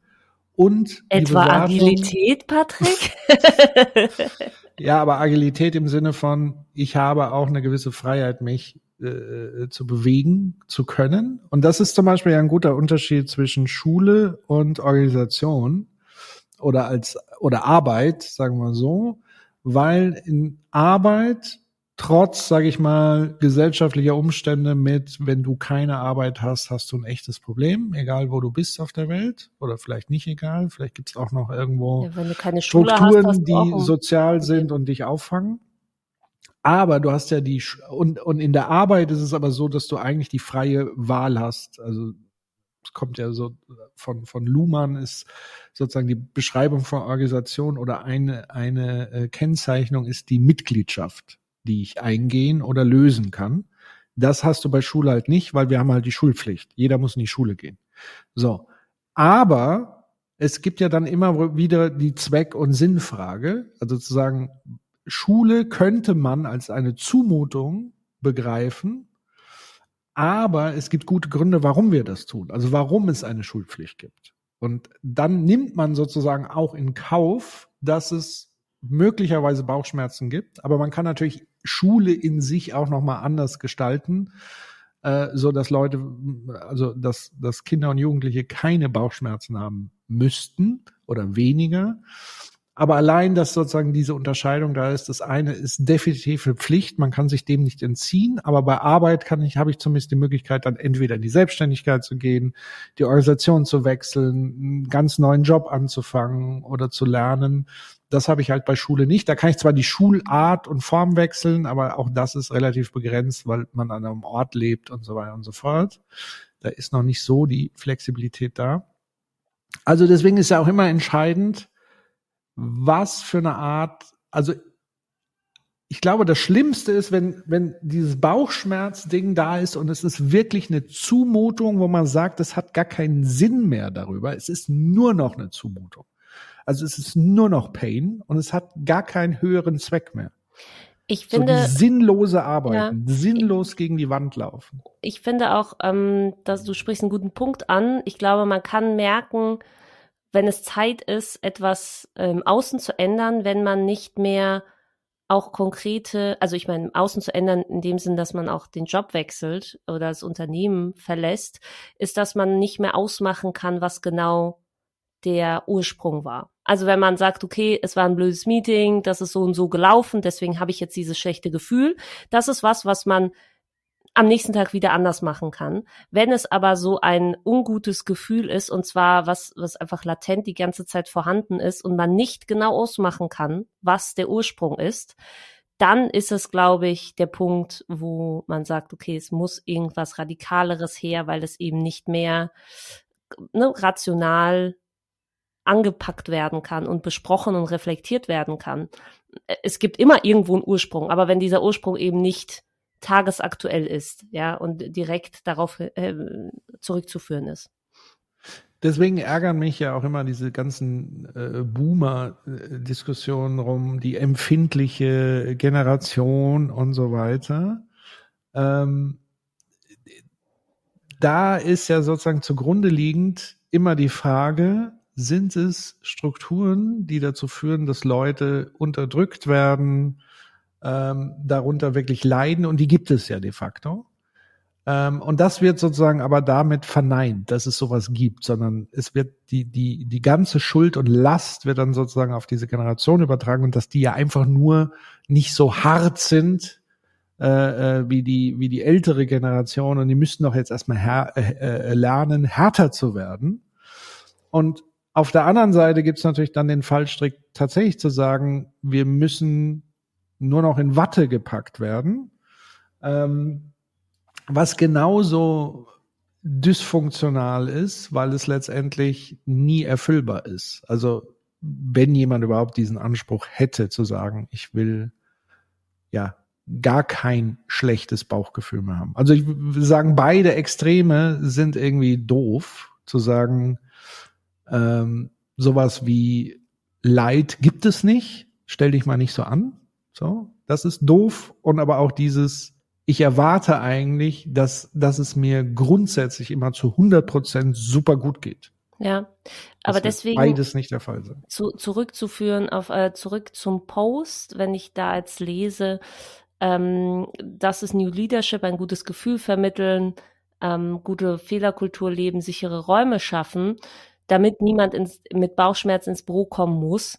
Und etwa Agilität, Patrick? ja, aber Agilität im Sinne von, ich habe auch eine gewisse Freiheit, mich äh, zu bewegen zu können. Und das ist zum Beispiel ein guter Unterschied zwischen Schule und Organisation oder als oder Arbeit, sagen wir so, weil in Arbeit trotz, sage ich mal, gesellschaftlicher Umstände mit, wenn du keine Arbeit hast, hast du ein echtes Problem, egal wo du bist auf der Welt oder vielleicht nicht egal, vielleicht gibt es auch noch irgendwo ja, Strukturen, hast, die sozial sind und dich auffangen. Aber du hast ja die, und, und in der Arbeit ist es aber so, dass du eigentlich die freie Wahl hast. Also es kommt ja so von, von Luhmann ist sozusagen die Beschreibung von Organisation oder eine, eine äh, Kennzeichnung ist die Mitgliedschaft, die ich eingehen oder lösen kann. Das hast du bei Schule halt nicht, weil wir haben halt die Schulpflicht. Jeder muss in die Schule gehen. So. Aber es gibt ja dann immer wieder die Zweck- und Sinnfrage. Also zu sagen, Schule könnte man als eine Zumutung begreifen, aber es gibt gute Gründe, warum wir das tun. Also warum es eine Schulpflicht gibt. Und dann nimmt man sozusagen auch in Kauf, dass es möglicherweise Bauchschmerzen gibt. Aber man kann natürlich Schule in sich auch nochmal anders gestalten, äh, so dass Leute, also dass, dass Kinder und Jugendliche keine Bauchschmerzen haben müssten oder weniger. Aber allein, dass sozusagen diese Unterscheidung da ist, das eine ist definitiv eine Pflicht, man kann sich dem nicht entziehen, aber bei Arbeit kann ich, habe ich zumindest die Möglichkeit, dann entweder in die Selbstständigkeit zu gehen, die Organisation zu wechseln, einen ganz neuen Job anzufangen oder zu lernen. Das habe ich halt bei Schule nicht. Da kann ich zwar die Schulart und Form wechseln, aber auch das ist relativ begrenzt, weil man an einem Ort lebt und so weiter und so fort. Da ist noch nicht so die Flexibilität da. Also deswegen ist ja auch immer entscheidend, was für eine Art, also ich glaube, das Schlimmste ist, wenn, wenn dieses Bauchschmerzding da ist und es ist wirklich eine Zumutung, wo man sagt, es hat gar keinen Sinn mehr darüber. Es ist nur noch eine Zumutung. Also es ist nur noch Pain und es hat gar keinen höheren Zweck mehr. Ich finde so sinnlose Arbeiten, ja, sinnlos gegen die Wand laufen. Ich finde auch, ähm, dass du sprichst einen guten Punkt an. Ich glaube, man kann merken, wenn es Zeit ist, etwas ähm, außen zu ändern, wenn man nicht mehr auch konkrete, also ich meine, außen zu ändern in dem Sinn, dass man auch den Job wechselt oder das Unternehmen verlässt, ist, dass man nicht mehr ausmachen kann, was genau der Ursprung war. Also wenn man sagt, okay, es war ein blödes Meeting, das ist so und so gelaufen, deswegen habe ich jetzt dieses schlechte Gefühl, das ist was, was man am nächsten Tag wieder anders machen kann. Wenn es aber so ein ungutes Gefühl ist, und zwar was, was einfach latent die ganze Zeit vorhanden ist und man nicht genau ausmachen kann, was der Ursprung ist, dann ist es, glaube ich, der Punkt, wo man sagt, okay, es muss irgendwas Radikaleres her, weil es eben nicht mehr ne, rational angepackt werden kann und besprochen und reflektiert werden kann. Es gibt immer irgendwo einen Ursprung, aber wenn dieser Ursprung eben nicht tagesaktuell ist, ja, und direkt darauf äh, zurückzuführen ist. Deswegen ärgern mich ja auch immer diese ganzen äh, Boomer-Diskussionen rum, die empfindliche Generation und so weiter. Ähm, da ist ja sozusagen zugrunde liegend immer die Frage, sind es Strukturen, die dazu führen, dass Leute unterdrückt werden, ähm, darunter wirklich leiden und die gibt es ja de facto. Ähm, und das wird sozusagen aber damit verneint, dass es sowas gibt, sondern es wird die, die, die ganze Schuld und Last wird dann sozusagen auf diese Generation übertragen und dass die ja einfach nur nicht so hart sind, äh, äh wie die, wie die ältere Generation und die müssten doch jetzt erstmal her, äh, äh, lernen, härter zu werden. Und auf der anderen Seite gibt es natürlich dann den Fallstrick, tatsächlich zu sagen, wir müssen nur noch in Watte gepackt werden, ähm, was genauso dysfunktional ist, weil es letztendlich nie erfüllbar ist. Also wenn jemand überhaupt diesen Anspruch hätte zu sagen, ich will ja gar kein schlechtes Bauchgefühl mehr haben. Also ich würde sagen, beide Extreme sind irgendwie doof, zu sagen, ähm, sowas wie Leid gibt es nicht, stell dich mal nicht so an. So, das ist doof und aber auch dieses, ich erwarte eigentlich, dass, dass es mir grundsätzlich immer zu 100 Prozent super gut geht. Ja, aber das deswegen beides nicht der Fall sein. Zu, zurückzuführen auf äh, zurück zum Post, wenn ich da jetzt lese, ähm, das ist New Leadership, ein gutes Gefühl vermitteln, ähm, gute Fehlerkultur leben, sichere Räume schaffen, damit niemand ins, mit Bauchschmerz ins Büro kommen muss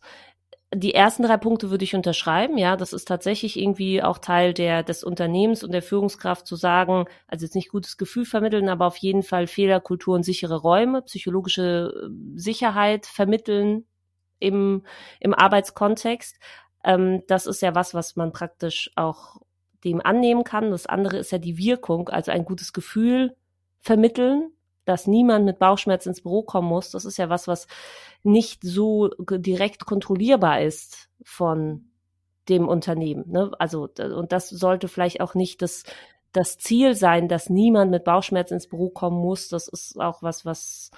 die ersten drei Punkte würde ich unterschreiben. Ja, das ist tatsächlich irgendwie auch Teil der, des Unternehmens und der Führungskraft zu sagen, also jetzt nicht gutes Gefühl vermitteln, aber auf jeden Fall Fehlerkultur und sichere Räume, psychologische äh, Sicherheit vermitteln im, im Arbeitskontext. Ähm, das ist ja was, was man praktisch auch dem annehmen kann. Das andere ist ja die Wirkung, also ein gutes Gefühl vermitteln dass niemand mit Bauchschmerzen ins Büro kommen muss, das ist ja was, was nicht so direkt kontrollierbar ist von dem Unternehmen. Ne? Also, und das sollte vielleicht auch nicht das, das Ziel sein, dass niemand mit Bauchschmerzen ins Büro kommen muss. Das ist auch was, was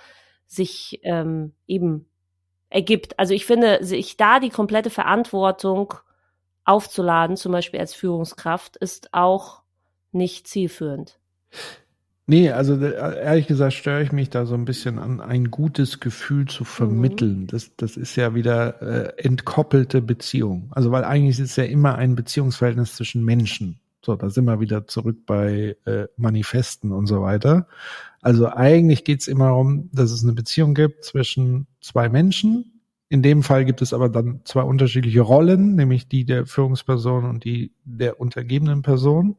sich ähm, eben ergibt. Also ich finde, sich da die komplette Verantwortung aufzuladen, zum Beispiel als Führungskraft, ist auch nicht zielführend. Nee, also äh, ehrlich gesagt störe ich mich da so ein bisschen an, ein gutes Gefühl zu vermitteln. Mhm. Das, das ist ja wieder äh, entkoppelte Beziehung. Also weil eigentlich ist es ja immer ein Beziehungsverhältnis zwischen Menschen. So, da sind wir wieder zurück bei äh, Manifesten und so weiter. Also eigentlich geht's immer darum, dass es eine Beziehung gibt zwischen zwei Menschen. In dem Fall gibt es aber dann zwei unterschiedliche Rollen, nämlich die der Führungsperson und die der untergebenen Person.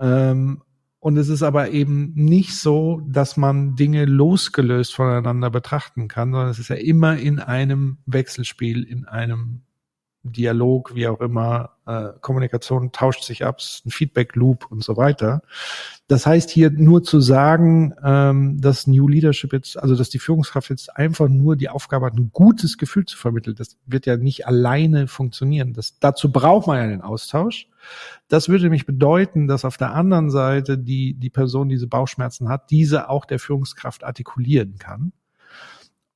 Ähm, und es ist aber eben nicht so, dass man Dinge losgelöst voneinander betrachten kann, sondern es ist ja immer in einem Wechselspiel, in einem Dialog, wie auch immer, äh, Kommunikation tauscht sich ab, ein Feedback-Loop und so weiter. Das heißt hier nur zu sagen, ähm, dass New Leadership jetzt, also dass die Führungskraft jetzt einfach nur die Aufgabe hat, ein gutes Gefühl zu vermitteln, das wird ja nicht alleine funktionieren. Das, dazu braucht man ja den Austausch. Das würde nämlich bedeuten, dass auf der anderen Seite die, die Person diese Bauchschmerzen hat, diese auch der Führungskraft artikulieren kann.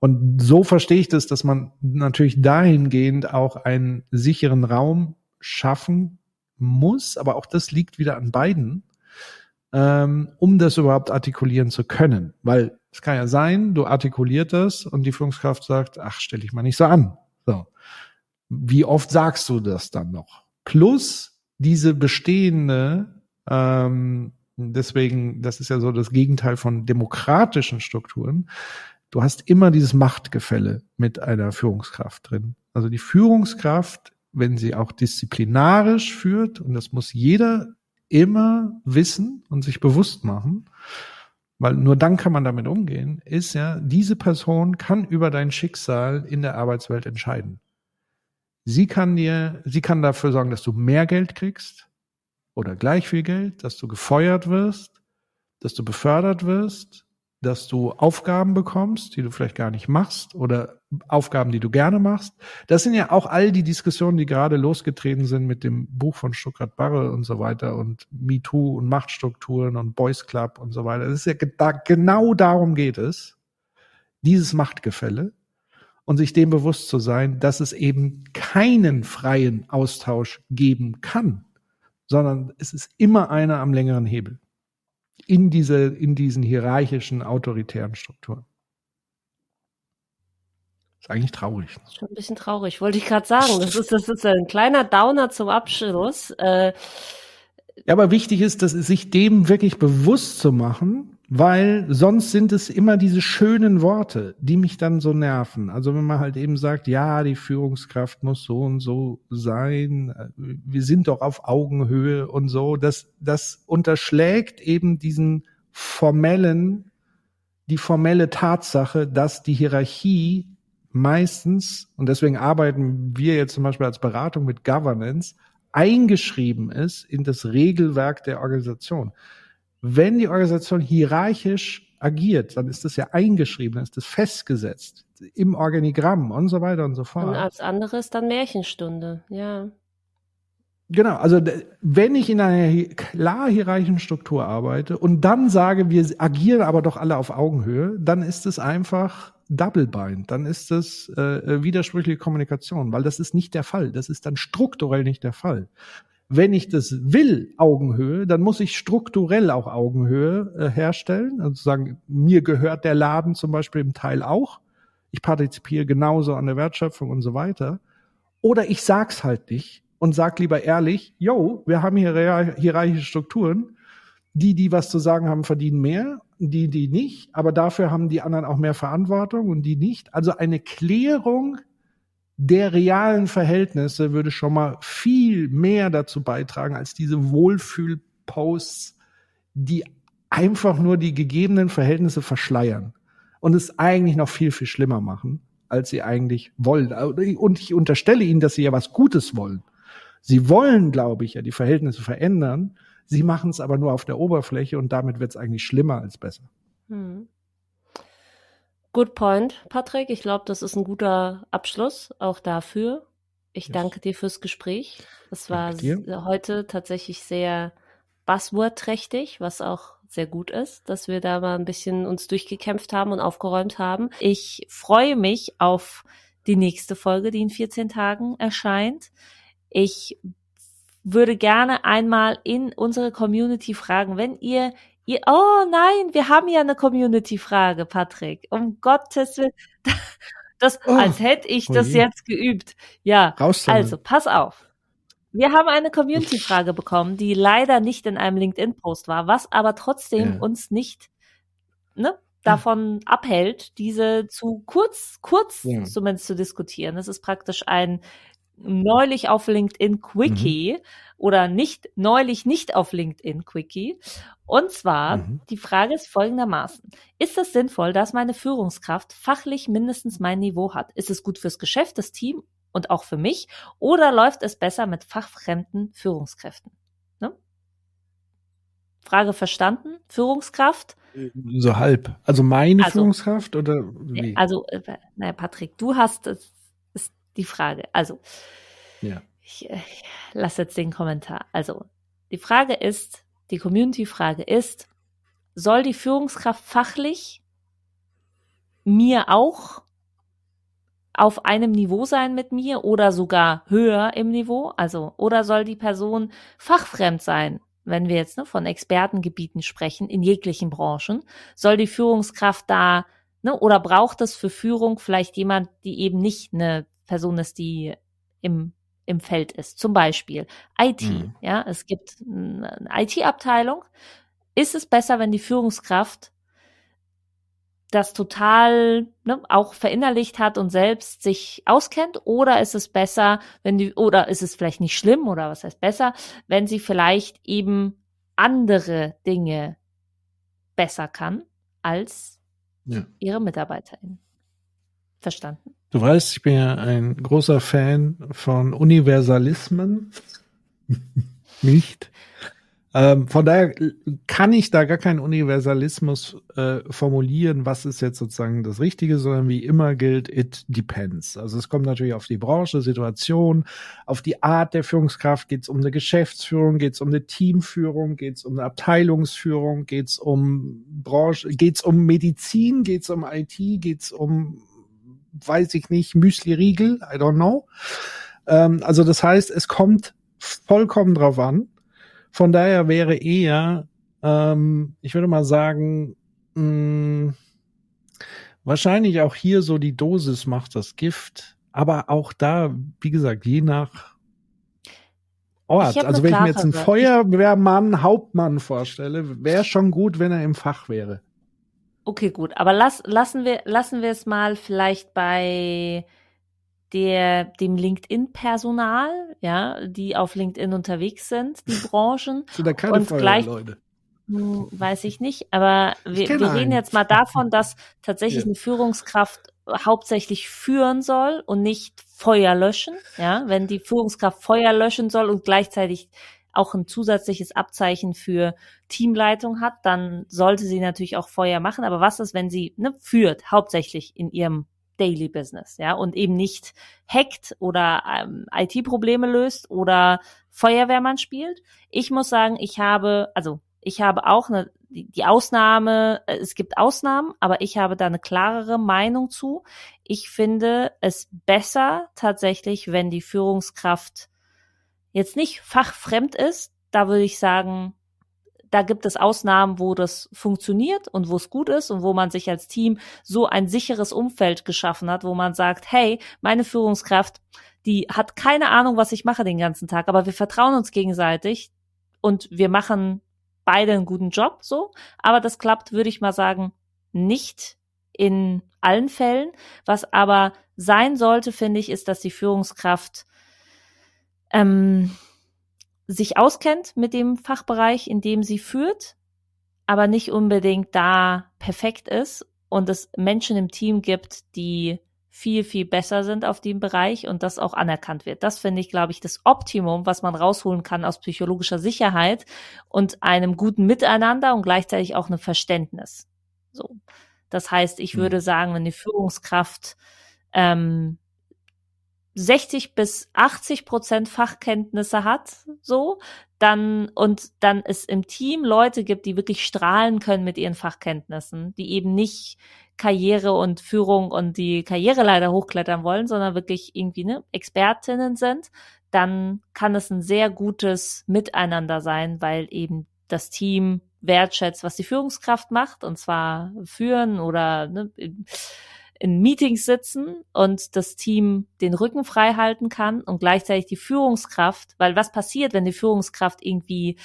Und so verstehe ich das, dass man natürlich dahingehend auch einen sicheren Raum schaffen muss, aber auch das liegt wieder an beiden, ähm, um das überhaupt artikulieren zu können. Weil es kann ja sein, du artikuliert das und die Führungskraft sagt, ach, stell dich mal nicht so an. So. Wie oft sagst du das dann noch? Plus diese bestehende, ähm, deswegen, das ist ja so das Gegenteil von demokratischen Strukturen, du hast immer dieses Machtgefälle mit einer Führungskraft drin. Also die Führungskraft, wenn sie auch disziplinarisch führt, und das muss jeder immer wissen und sich bewusst machen, weil nur dann kann man damit umgehen, ist ja, diese Person kann über dein Schicksal in der Arbeitswelt entscheiden. Sie kann dir, sie kann dafür sorgen, dass du mehr Geld kriegst oder gleich viel Geld, dass du gefeuert wirst, dass du befördert wirst, dass du Aufgaben bekommst, die du vielleicht gar nicht machst oder Aufgaben, die du gerne machst. Das sind ja auch all die Diskussionen, die gerade losgetreten sind mit dem Buch von Stuttgart Barre und so weiter und MeToo und Machtstrukturen und Boys Club und so weiter. Das ist ja da, genau darum geht es, dieses Machtgefälle und sich dem bewusst zu sein, dass es eben keinen freien Austausch geben kann, sondern es ist immer einer am längeren Hebel in diese, in diesen hierarchischen, autoritären Strukturen. Ist eigentlich traurig. Ne? Schon ein bisschen traurig, wollte ich gerade sagen. Das ist, das ist ein kleiner Downer zum Abschluss. Äh, ja, aber wichtig ist, dass sich dem wirklich bewusst zu machen, weil sonst sind es immer diese schönen Worte, die mich dann so nerven. Also wenn man halt eben sagt, ja, die Führungskraft muss so und so sein, wir sind doch auf Augenhöhe und so, das, das unterschlägt eben diesen formellen, die formelle Tatsache, dass die Hierarchie meistens, und deswegen arbeiten wir jetzt zum Beispiel als Beratung mit Governance, eingeschrieben ist in das Regelwerk der Organisation wenn die Organisation hierarchisch agiert, dann ist das ja eingeschrieben, dann ist das festgesetzt im Organigramm und so weiter und so fort. Und als anderes dann Märchenstunde, ja. Genau, also wenn ich in einer klar hierarchischen Struktur arbeite und dann sage, wir agieren aber doch alle auf Augenhöhe, dann ist es einfach Double Bind, dann ist es äh, äh widersprüchliche Kommunikation, weil das ist nicht der Fall. Das ist dann strukturell nicht der Fall wenn ich das will, Augenhöhe, dann muss ich strukturell auch Augenhöhe äh, herstellen. Also sagen, mir gehört der Laden zum Beispiel im Teil auch. Ich partizipiere genauso an der Wertschöpfung und so weiter. Oder ich sag's halt nicht und sag lieber ehrlich, yo, wir haben hier hierarchische Strukturen. Die, die was zu sagen haben, verdienen mehr, die, die nicht, aber dafür haben die anderen auch mehr Verantwortung und die nicht. Also eine Klärung der realen Verhältnisse würde schon mal viel mehr dazu beitragen als diese Wohlfühlposts, die einfach nur die gegebenen Verhältnisse verschleiern und es eigentlich noch viel, viel schlimmer machen, als sie eigentlich wollen. Und ich unterstelle ihnen, dass sie ja was Gutes wollen. Sie wollen, glaube ich, ja die Verhältnisse verändern. Sie machen es aber nur auf der Oberfläche und damit wird es eigentlich schlimmer als besser. Hm. Good point, Patrick. Ich glaube, das ist ein guter Abschluss auch dafür. Ich yes. danke dir fürs Gespräch. Es war heute tatsächlich sehr buzzword-trächtig, was auch sehr gut ist, dass wir da mal ein bisschen uns durchgekämpft haben und aufgeräumt haben. Ich freue mich auf die nächste Folge, die in 14 Tagen erscheint. Ich würde gerne einmal in unsere Community fragen, wenn ihr ihr, oh nein, wir haben ja eine Community-Frage, Patrick. Um Gottes Willen. Das, oh, als hätte ich das je. jetzt geübt. Ja, also pass auf. Wir haben eine Community-Frage bekommen, die leider nicht in einem LinkedIn-Post war, was aber trotzdem ja. uns nicht ne, davon ja. abhält, diese zu kurz, kurz ja. zumindest zu diskutieren. Das ist praktisch ein neulich auf LinkedIn Quickie mhm. oder nicht neulich nicht auf LinkedIn Quickie. Und zwar, mhm. die Frage ist folgendermaßen. Ist es sinnvoll, dass meine Führungskraft fachlich mindestens mein Niveau hat? Ist es gut fürs Geschäft, das Team und auch für mich? Oder läuft es besser mit fachfremden Führungskräften? Ne? Frage verstanden? Führungskraft? So halb. Also meine also, Führungskraft oder wie? Also, äh, naja, Patrick, du hast, die Frage. Also, ja. ich, äh, ich lasse jetzt den Kommentar. Also, die Frage ist, die Community-Frage ist, soll die Führungskraft fachlich mir auch auf einem Niveau sein mit mir oder sogar höher im Niveau? Also, oder soll die Person fachfremd sein? Wenn wir jetzt ne, von Expertengebieten sprechen, in jeglichen Branchen, soll die Führungskraft da, ne, oder braucht es für Führung vielleicht jemand, die eben nicht eine Person ist, die im im Feld ist. Zum Beispiel IT. Mhm. Ja, es gibt eine IT-Abteilung. Ist es besser, wenn die Führungskraft das total ne, auch verinnerlicht hat und selbst sich auskennt? Oder ist es besser, wenn die, oder ist es vielleicht nicht schlimm oder was heißt besser, wenn sie vielleicht eben andere Dinge besser kann als ja. ihre Mitarbeiterin? Verstanden? Du weißt, ich bin ja ein großer Fan von Universalismen. Nicht. Ähm, von daher kann ich da gar keinen Universalismus äh, formulieren, was ist jetzt sozusagen das Richtige, sondern wie immer gilt, it depends. Also es kommt natürlich auf die Branche, Situation, auf die Art der Führungskraft, geht es um eine Geschäftsführung, geht es um eine Teamführung, geht es um eine Abteilungsführung, geht es um Branche, geht es um Medizin, geht es um IT, geht es um weiß ich nicht, Müsli-Riegel, I don't know. Ähm, also das heißt, es kommt vollkommen drauf an. Von daher wäre eher, ähm, ich würde mal sagen, mh, mm, wahrscheinlich auch hier so die Dosis macht das Gift. Aber auch da, wie gesagt, je nach Ort. Also wenn ich mir jetzt einen Feuerwehrmann, Hauptmann vorstelle, wäre schon gut, wenn er im Fach wäre. Okay, gut. Aber lass, lassen wir, lassen wir es mal vielleicht bei der, dem LinkedIn-Personal, ja, die auf LinkedIn unterwegs sind, die Branchen. Sind da keine und gleich, Leute? Hm, weiß ich nicht, aber wir, wir reden jetzt mal davon, dass tatsächlich ja. eine Führungskraft hauptsächlich führen soll und nicht Feuer löschen. Ja, wenn die Führungskraft Feuer löschen soll und gleichzeitig auch ein zusätzliches Abzeichen für Teamleitung hat, dann sollte sie natürlich auch Feuer machen. Aber was ist, wenn sie ne, führt, hauptsächlich in ihrem Daily Business, ja, und eben nicht hackt oder ähm, IT-Probleme löst oder Feuerwehrmann spielt? Ich muss sagen, ich habe, also ich habe auch eine, die Ausnahme, äh, es gibt Ausnahmen, aber ich habe da eine klarere Meinung zu. Ich finde es besser tatsächlich, wenn die Führungskraft jetzt nicht fachfremd ist, da würde ich sagen, da gibt es Ausnahmen, wo das funktioniert und wo es gut ist und wo man sich als Team so ein sicheres Umfeld geschaffen hat, wo man sagt, hey, meine Führungskraft, die hat keine Ahnung, was ich mache den ganzen Tag, aber wir vertrauen uns gegenseitig und wir machen beide einen guten Job, so. Aber das klappt, würde ich mal sagen, nicht in allen Fällen. Was aber sein sollte, finde ich, ist, dass die Führungskraft ähm, sich auskennt mit dem Fachbereich, in dem sie führt, aber nicht unbedingt da perfekt ist und es Menschen im Team gibt, die viel, viel besser sind auf dem Bereich und das auch anerkannt wird. Das finde ich, glaube ich, das Optimum, was man rausholen kann aus psychologischer Sicherheit und einem guten Miteinander und gleichzeitig auch einem Verständnis. So. Das heißt, ich hm. würde sagen, wenn die Führungskraft ähm, 60 bis 80 Prozent Fachkenntnisse hat, so, dann, und dann es im Team Leute gibt, die wirklich strahlen können mit ihren Fachkenntnissen, die eben nicht Karriere und Führung und die Karriere leider hochklettern wollen, sondern wirklich irgendwie ne, Expertinnen sind, dann kann es ein sehr gutes Miteinander sein, weil eben das Team wertschätzt, was die Führungskraft macht, und zwar führen oder ne, in Meetings sitzen und das Team den Rücken frei halten kann und gleichzeitig die Führungskraft, weil was passiert, wenn die Führungskraft irgendwie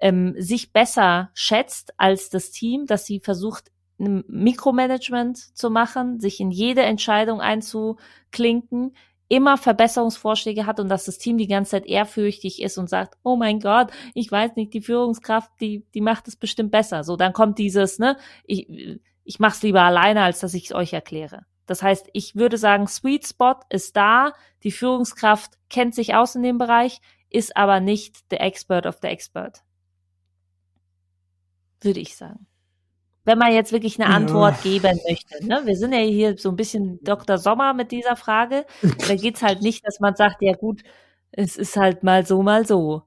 ähm, sich besser schätzt als das Team, dass sie versucht, ein Mikromanagement zu machen, sich in jede Entscheidung einzuklinken, immer Verbesserungsvorschläge hat und dass das Team die ganze Zeit ehrfürchtig ist und sagt, oh mein Gott, ich weiß nicht, die Führungskraft, die, die macht es bestimmt besser. So, dann kommt dieses, ne, ich, ich mach's lieber alleine, als dass ich es euch erkläre. Das heißt, ich würde sagen, Sweet Spot ist da, die Führungskraft kennt sich aus in dem Bereich, ist aber nicht der Expert of the Expert. Würde ich sagen. Wenn man jetzt wirklich eine Antwort ja. geben möchte. Ne? Wir sind ja hier so ein bisschen Dr. Sommer mit dieser Frage. Da geht's halt nicht, dass man sagt, ja gut, es ist halt mal so, mal so.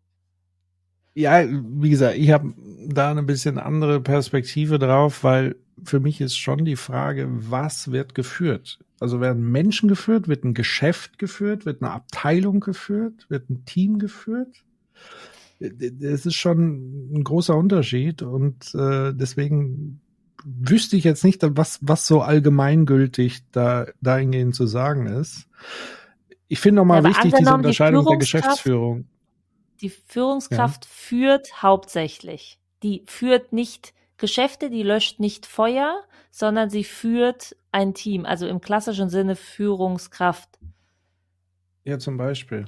Ja, wie gesagt, ich habe da eine bisschen andere Perspektive drauf, weil für mich ist schon die Frage, was wird geführt? Also werden Menschen geführt, wird ein Geschäft geführt, wird eine Abteilung geführt, wird ein Team geführt? Das ist schon ein großer Unterschied und äh, deswegen wüsste ich jetzt nicht, was, was so allgemeingültig da dahingehend zu sagen ist. Ich finde nochmal ja, wichtig diese Unterscheidung die der Geschäftsführung. Die Führungskraft ja. führt hauptsächlich. Die führt nicht Geschäfte, die löscht nicht Feuer, sondern sie führt ein Team, also im klassischen Sinne Führungskraft. Ja, zum Beispiel.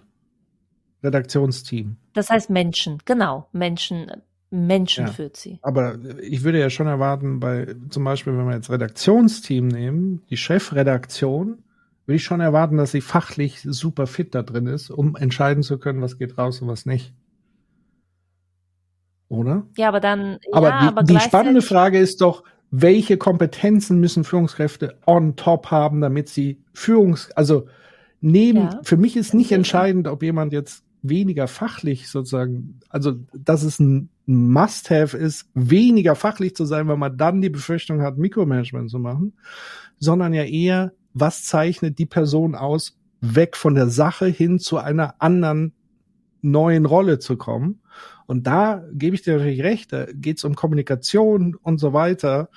Redaktionsteam. Das heißt Menschen, genau. Menschen, Menschen ja, führt sie. Aber ich würde ja schon erwarten, bei zum Beispiel, wenn wir jetzt Redaktionsteam nehmen, die Chefredaktion, würde ich schon erwarten, dass sie fachlich super fit da drin ist, um entscheiden zu können, was geht raus und was nicht oder? Ja, aber dann. Aber, ja, die, aber die spannende Frage ist doch, welche Kompetenzen müssen Führungskräfte on top haben, damit sie Führungs, also neben, ja. für mich ist nicht entscheidend, ob jemand jetzt weniger fachlich sozusagen, also dass es ein Must-have ist, weniger fachlich zu sein, weil man dann die Befürchtung hat, Mikromanagement zu machen, sondern ja eher, was zeichnet die Person aus, weg von der Sache hin zu einer anderen neuen Rolle zu kommen. Und da gebe ich dir natürlich recht, da geht es um Kommunikation und so weiter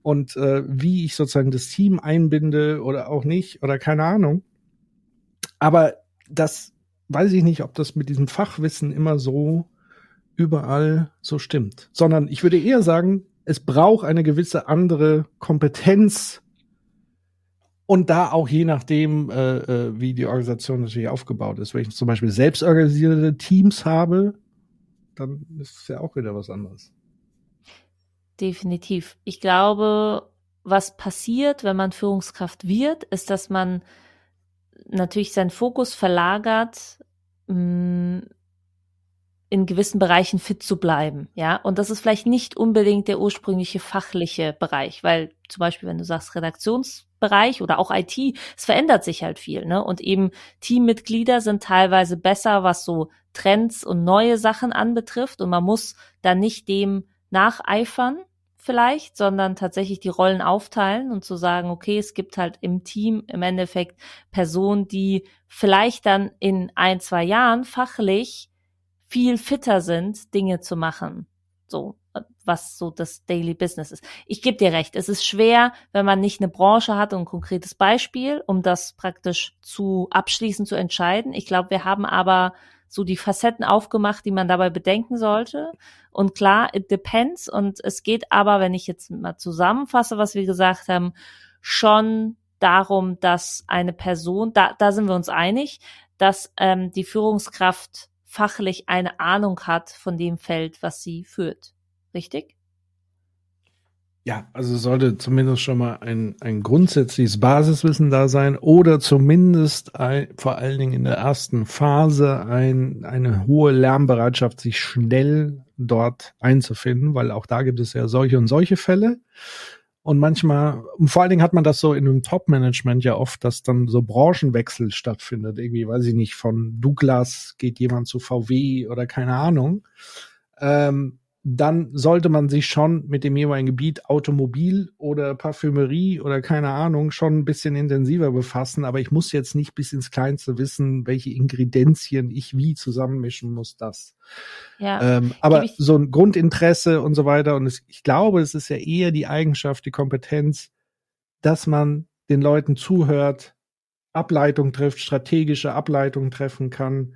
und äh, wie ich sozusagen das Team einbinde oder auch nicht oder keine Ahnung. Aber das weiß ich nicht, ob das mit diesem Fachwissen immer so überall so stimmt, sondern ich würde eher sagen, es braucht eine gewisse andere Kompetenz und da auch je nachdem, äh, äh, wie die Organisation natürlich aufgebaut ist. Wenn ich zum Beispiel selbstorganisierte Teams habe, dann ist es ja auch wieder was anderes. Definitiv. Ich glaube, was passiert, wenn man Führungskraft wird, ist, dass man natürlich seinen Fokus verlagert, mm, in gewissen Bereichen fit zu bleiben, ja. Und das ist vielleicht nicht unbedingt der ursprüngliche fachliche Bereich, weil zum Beispiel, wenn du sagst Redaktionsbereich oder auch IT, es verändert sich halt viel, ne? Und eben Teammitglieder sind teilweise besser, was so Trends und neue Sachen anbetrifft. Und man muss da nicht dem nacheifern vielleicht, sondern tatsächlich die Rollen aufteilen und zu sagen, okay, es gibt halt im Team im Endeffekt Personen, die vielleicht dann in ein, zwei Jahren fachlich viel fitter sind, Dinge zu machen. So, was so das Daily Business ist. Ich gebe dir recht, es ist schwer, wenn man nicht eine Branche hat und ein konkretes Beispiel, um das praktisch zu abschließend zu entscheiden. Ich glaube, wir haben aber so die Facetten aufgemacht, die man dabei bedenken sollte. Und klar, it depends. Und es geht aber, wenn ich jetzt mal zusammenfasse, was wir gesagt haben, schon darum, dass eine Person, da, da sind wir uns einig, dass ähm, die Führungskraft fachlich eine Ahnung hat von dem Feld, was sie führt. Richtig? Ja, also sollte zumindest schon mal ein, ein grundsätzliches Basiswissen da sein oder zumindest ein, vor allen Dingen in der ersten Phase ein, eine hohe Lernbereitschaft, sich schnell dort einzufinden, weil auch da gibt es ja solche und solche Fälle. Und manchmal, und vor allen Dingen hat man das so in einem Top-Management ja oft, dass dann so Branchenwechsel stattfindet. Irgendwie, weiß ich nicht, von Douglas geht jemand zu VW oder keine Ahnung. Ähm, dann sollte man sich schon mit dem jeweiligen Gebiet Automobil oder Parfümerie oder keine Ahnung schon ein bisschen intensiver befassen. Aber ich muss jetzt nicht bis ins Kleinste wissen, welche Ingredienzien ich wie zusammenmischen muss, das. Ja, ähm, aber so ein Grundinteresse und so weiter. Und es, ich glaube, es ist ja eher die Eigenschaft, die Kompetenz, dass man den Leuten zuhört, Ableitung trifft, strategische Ableitung treffen kann.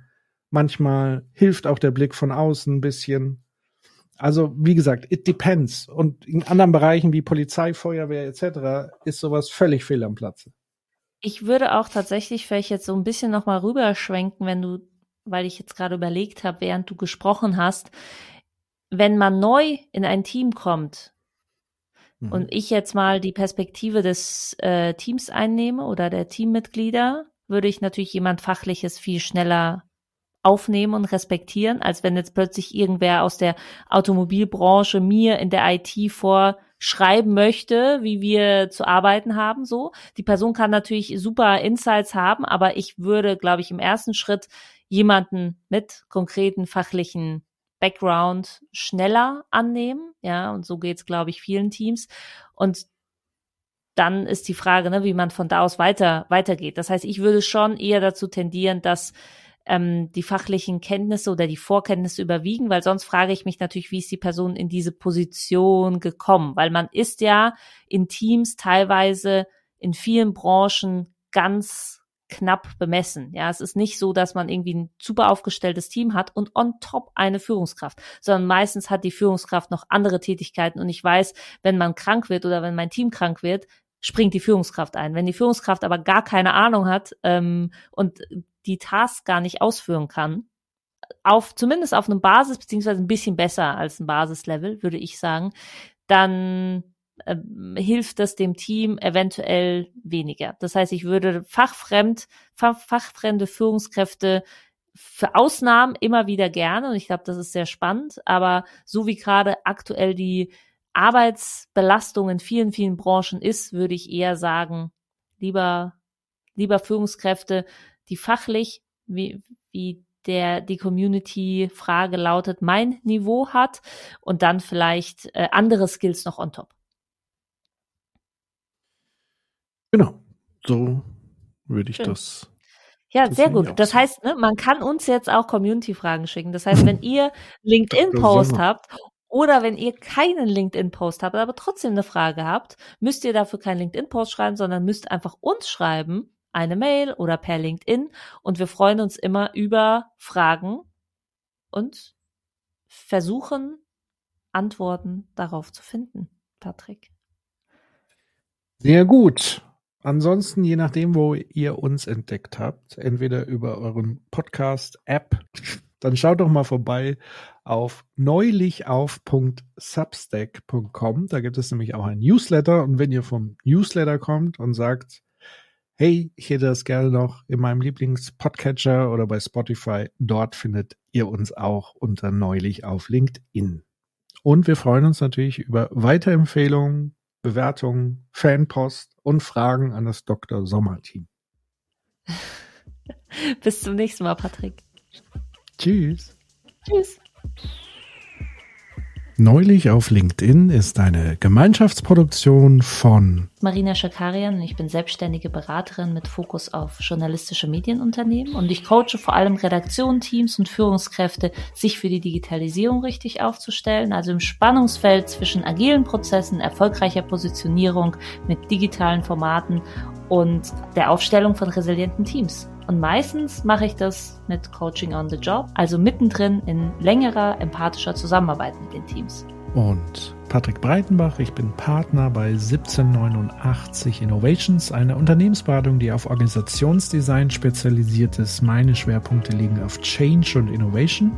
Manchmal hilft auch der Blick von außen ein bisschen also wie gesagt, it depends. Und in anderen Bereichen wie Polizei, Feuerwehr etc. ist sowas völlig fehl am Platze. Ich würde auch tatsächlich vielleicht jetzt so ein bisschen nochmal rüberschwenken, wenn du, weil ich jetzt gerade überlegt habe, während du gesprochen hast, wenn man neu in ein Team kommt mhm. und ich jetzt mal die Perspektive des äh, Teams einnehme oder der Teammitglieder, würde ich natürlich jemand Fachliches viel schneller aufnehmen und respektieren, als wenn jetzt plötzlich irgendwer aus der Automobilbranche mir in der IT vorschreiben möchte, wie wir zu arbeiten haben, so. Die Person kann natürlich super Insights haben, aber ich würde, glaube ich, im ersten Schritt jemanden mit konkreten fachlichen Background schneller annehmen, ja, und so geht's, glaube ich, vielen Teams. Und dann ist die Frage, ne, wie man von da aus weiter weitergeht. Das heißt, ich würde schon eher dazu tendieren, dass ähm, die fachlichen Kenntnisse oder die Vorkenntnisse überwiegen, weil sonst frage ich mich natürlich, wie ist die Person in diese Position gekommen? Weil man ist ja in Teams teilweise in vielen Branchen ganz knapp bemessen. Ja, es ist nicht so, dass man irgendwie ein super aufgestelltes Team hat und on top eine Führungskraft, sondern meistens hat die Führungskraft noch andere Tätigkeiten und ich weiß, wenn man krank wird oder wenn mein Team krank wird, springt die Führungskraft ein. Wenn die Führungskraft aber gar keine Ahnung hat ähm, und die Tasks gar nicht ausführen kann, auf zumindest auf einem Basis beziehungsweise ein bisschen besser als ein Basislevel, würde ich sagen, dann äh, hilft das dem Team eventuell weniger. Das heißt, ich würde fachfremd, fach, fachfremde Führungskräfte für Ausnahmen immer wieder gerne und ich glaube, das ist sehr spannend, aber so wie gerade aktuell die Arbeitsbelastung in vielen, vielen Branchen ist, würde ich eher sagen, lieber, lieber Führungskräfte, die fachlich, wie, wie der die Community-Frage lautet, mein Niveau hat und dann vielleicht äh, andere Skills noch on top. Genau, so würde ich Schön. das. Ja, sehr gut. Das heißt, ne, man kann uns jetzt auch Community-Fragen schicken. Das heißt, wenn ihr LinkedIn-Post habt oder wenn ihr keinen LinkedIn-Post habt, aber trotzdem eine Frage habt, müsst ihr dafür keinen LinkedIn-Post schreiben, sondern müsst einfach uns schreiben eine Mail oder per LinkedIn und wir freuen uns immer über Fragen und versuchen Antworten darauf zu finden, Patrick. Sehr gut. Ansonsten, je nachdem, wo ihr uns entdeckt habt, entweder über euren Podcast-App, dann schaut doch mal vorbei auf neulichauf.substack.com. Da gibt es nämlich auch ein Newsletter. Und wenn ihr vom Newsletter kommt und sagt, hey, ich hätte das gerne noch in meinem Lieblings-Podcatcher oder bei Spotify. Dort findet ihr uns auch unter neulich auf LinkedIn. Und wir freuen uns natürlich über Weiterempfehlungen, Bewertungen, Fanpost und Fragen an das Dr. Sommer Team. Bis zum nächsten Mal, Patrick. Tschüss. Tschüss. Neulich auf LinkedIn ist eine Gemeinschaftsproduktion von Marina Schakarian. Ich bin selbstständige Beraterin mit Fokus auf journalistische Medienunternehmen und ich coache vor allem Redaktionen, Teams und Führungskräfte, sich für die Digitalisierung richtig aufzustellen, also im Spannungsfeld zwischen agilen Prozessen, erfolgreicher Positionierung mit digitalen Formaten und der Aufstellung von resilienten Teams. Und meistens mache ich das mit Coaching on the Job, also mittendrin in längerer empathischer Zusammenarbeit mit den Teams. Und Patrick Breitenbach, ich bin Partner bei 1789 Innovations, einer Unternehmensberatung, die auf Organisationsdesign spezialisiert ist. Meine Schwerpunkte liegen auf Change und Innovation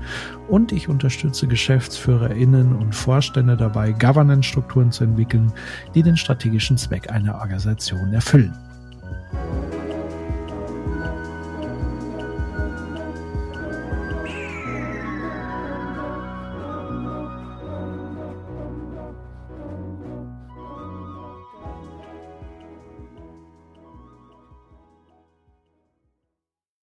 und ich unterstütze GeschäftsführerInnen und Vorstände dabei, Governance-Strukturen zu entwickeln, die den strategischen Zweck einer Organisation erfüllen.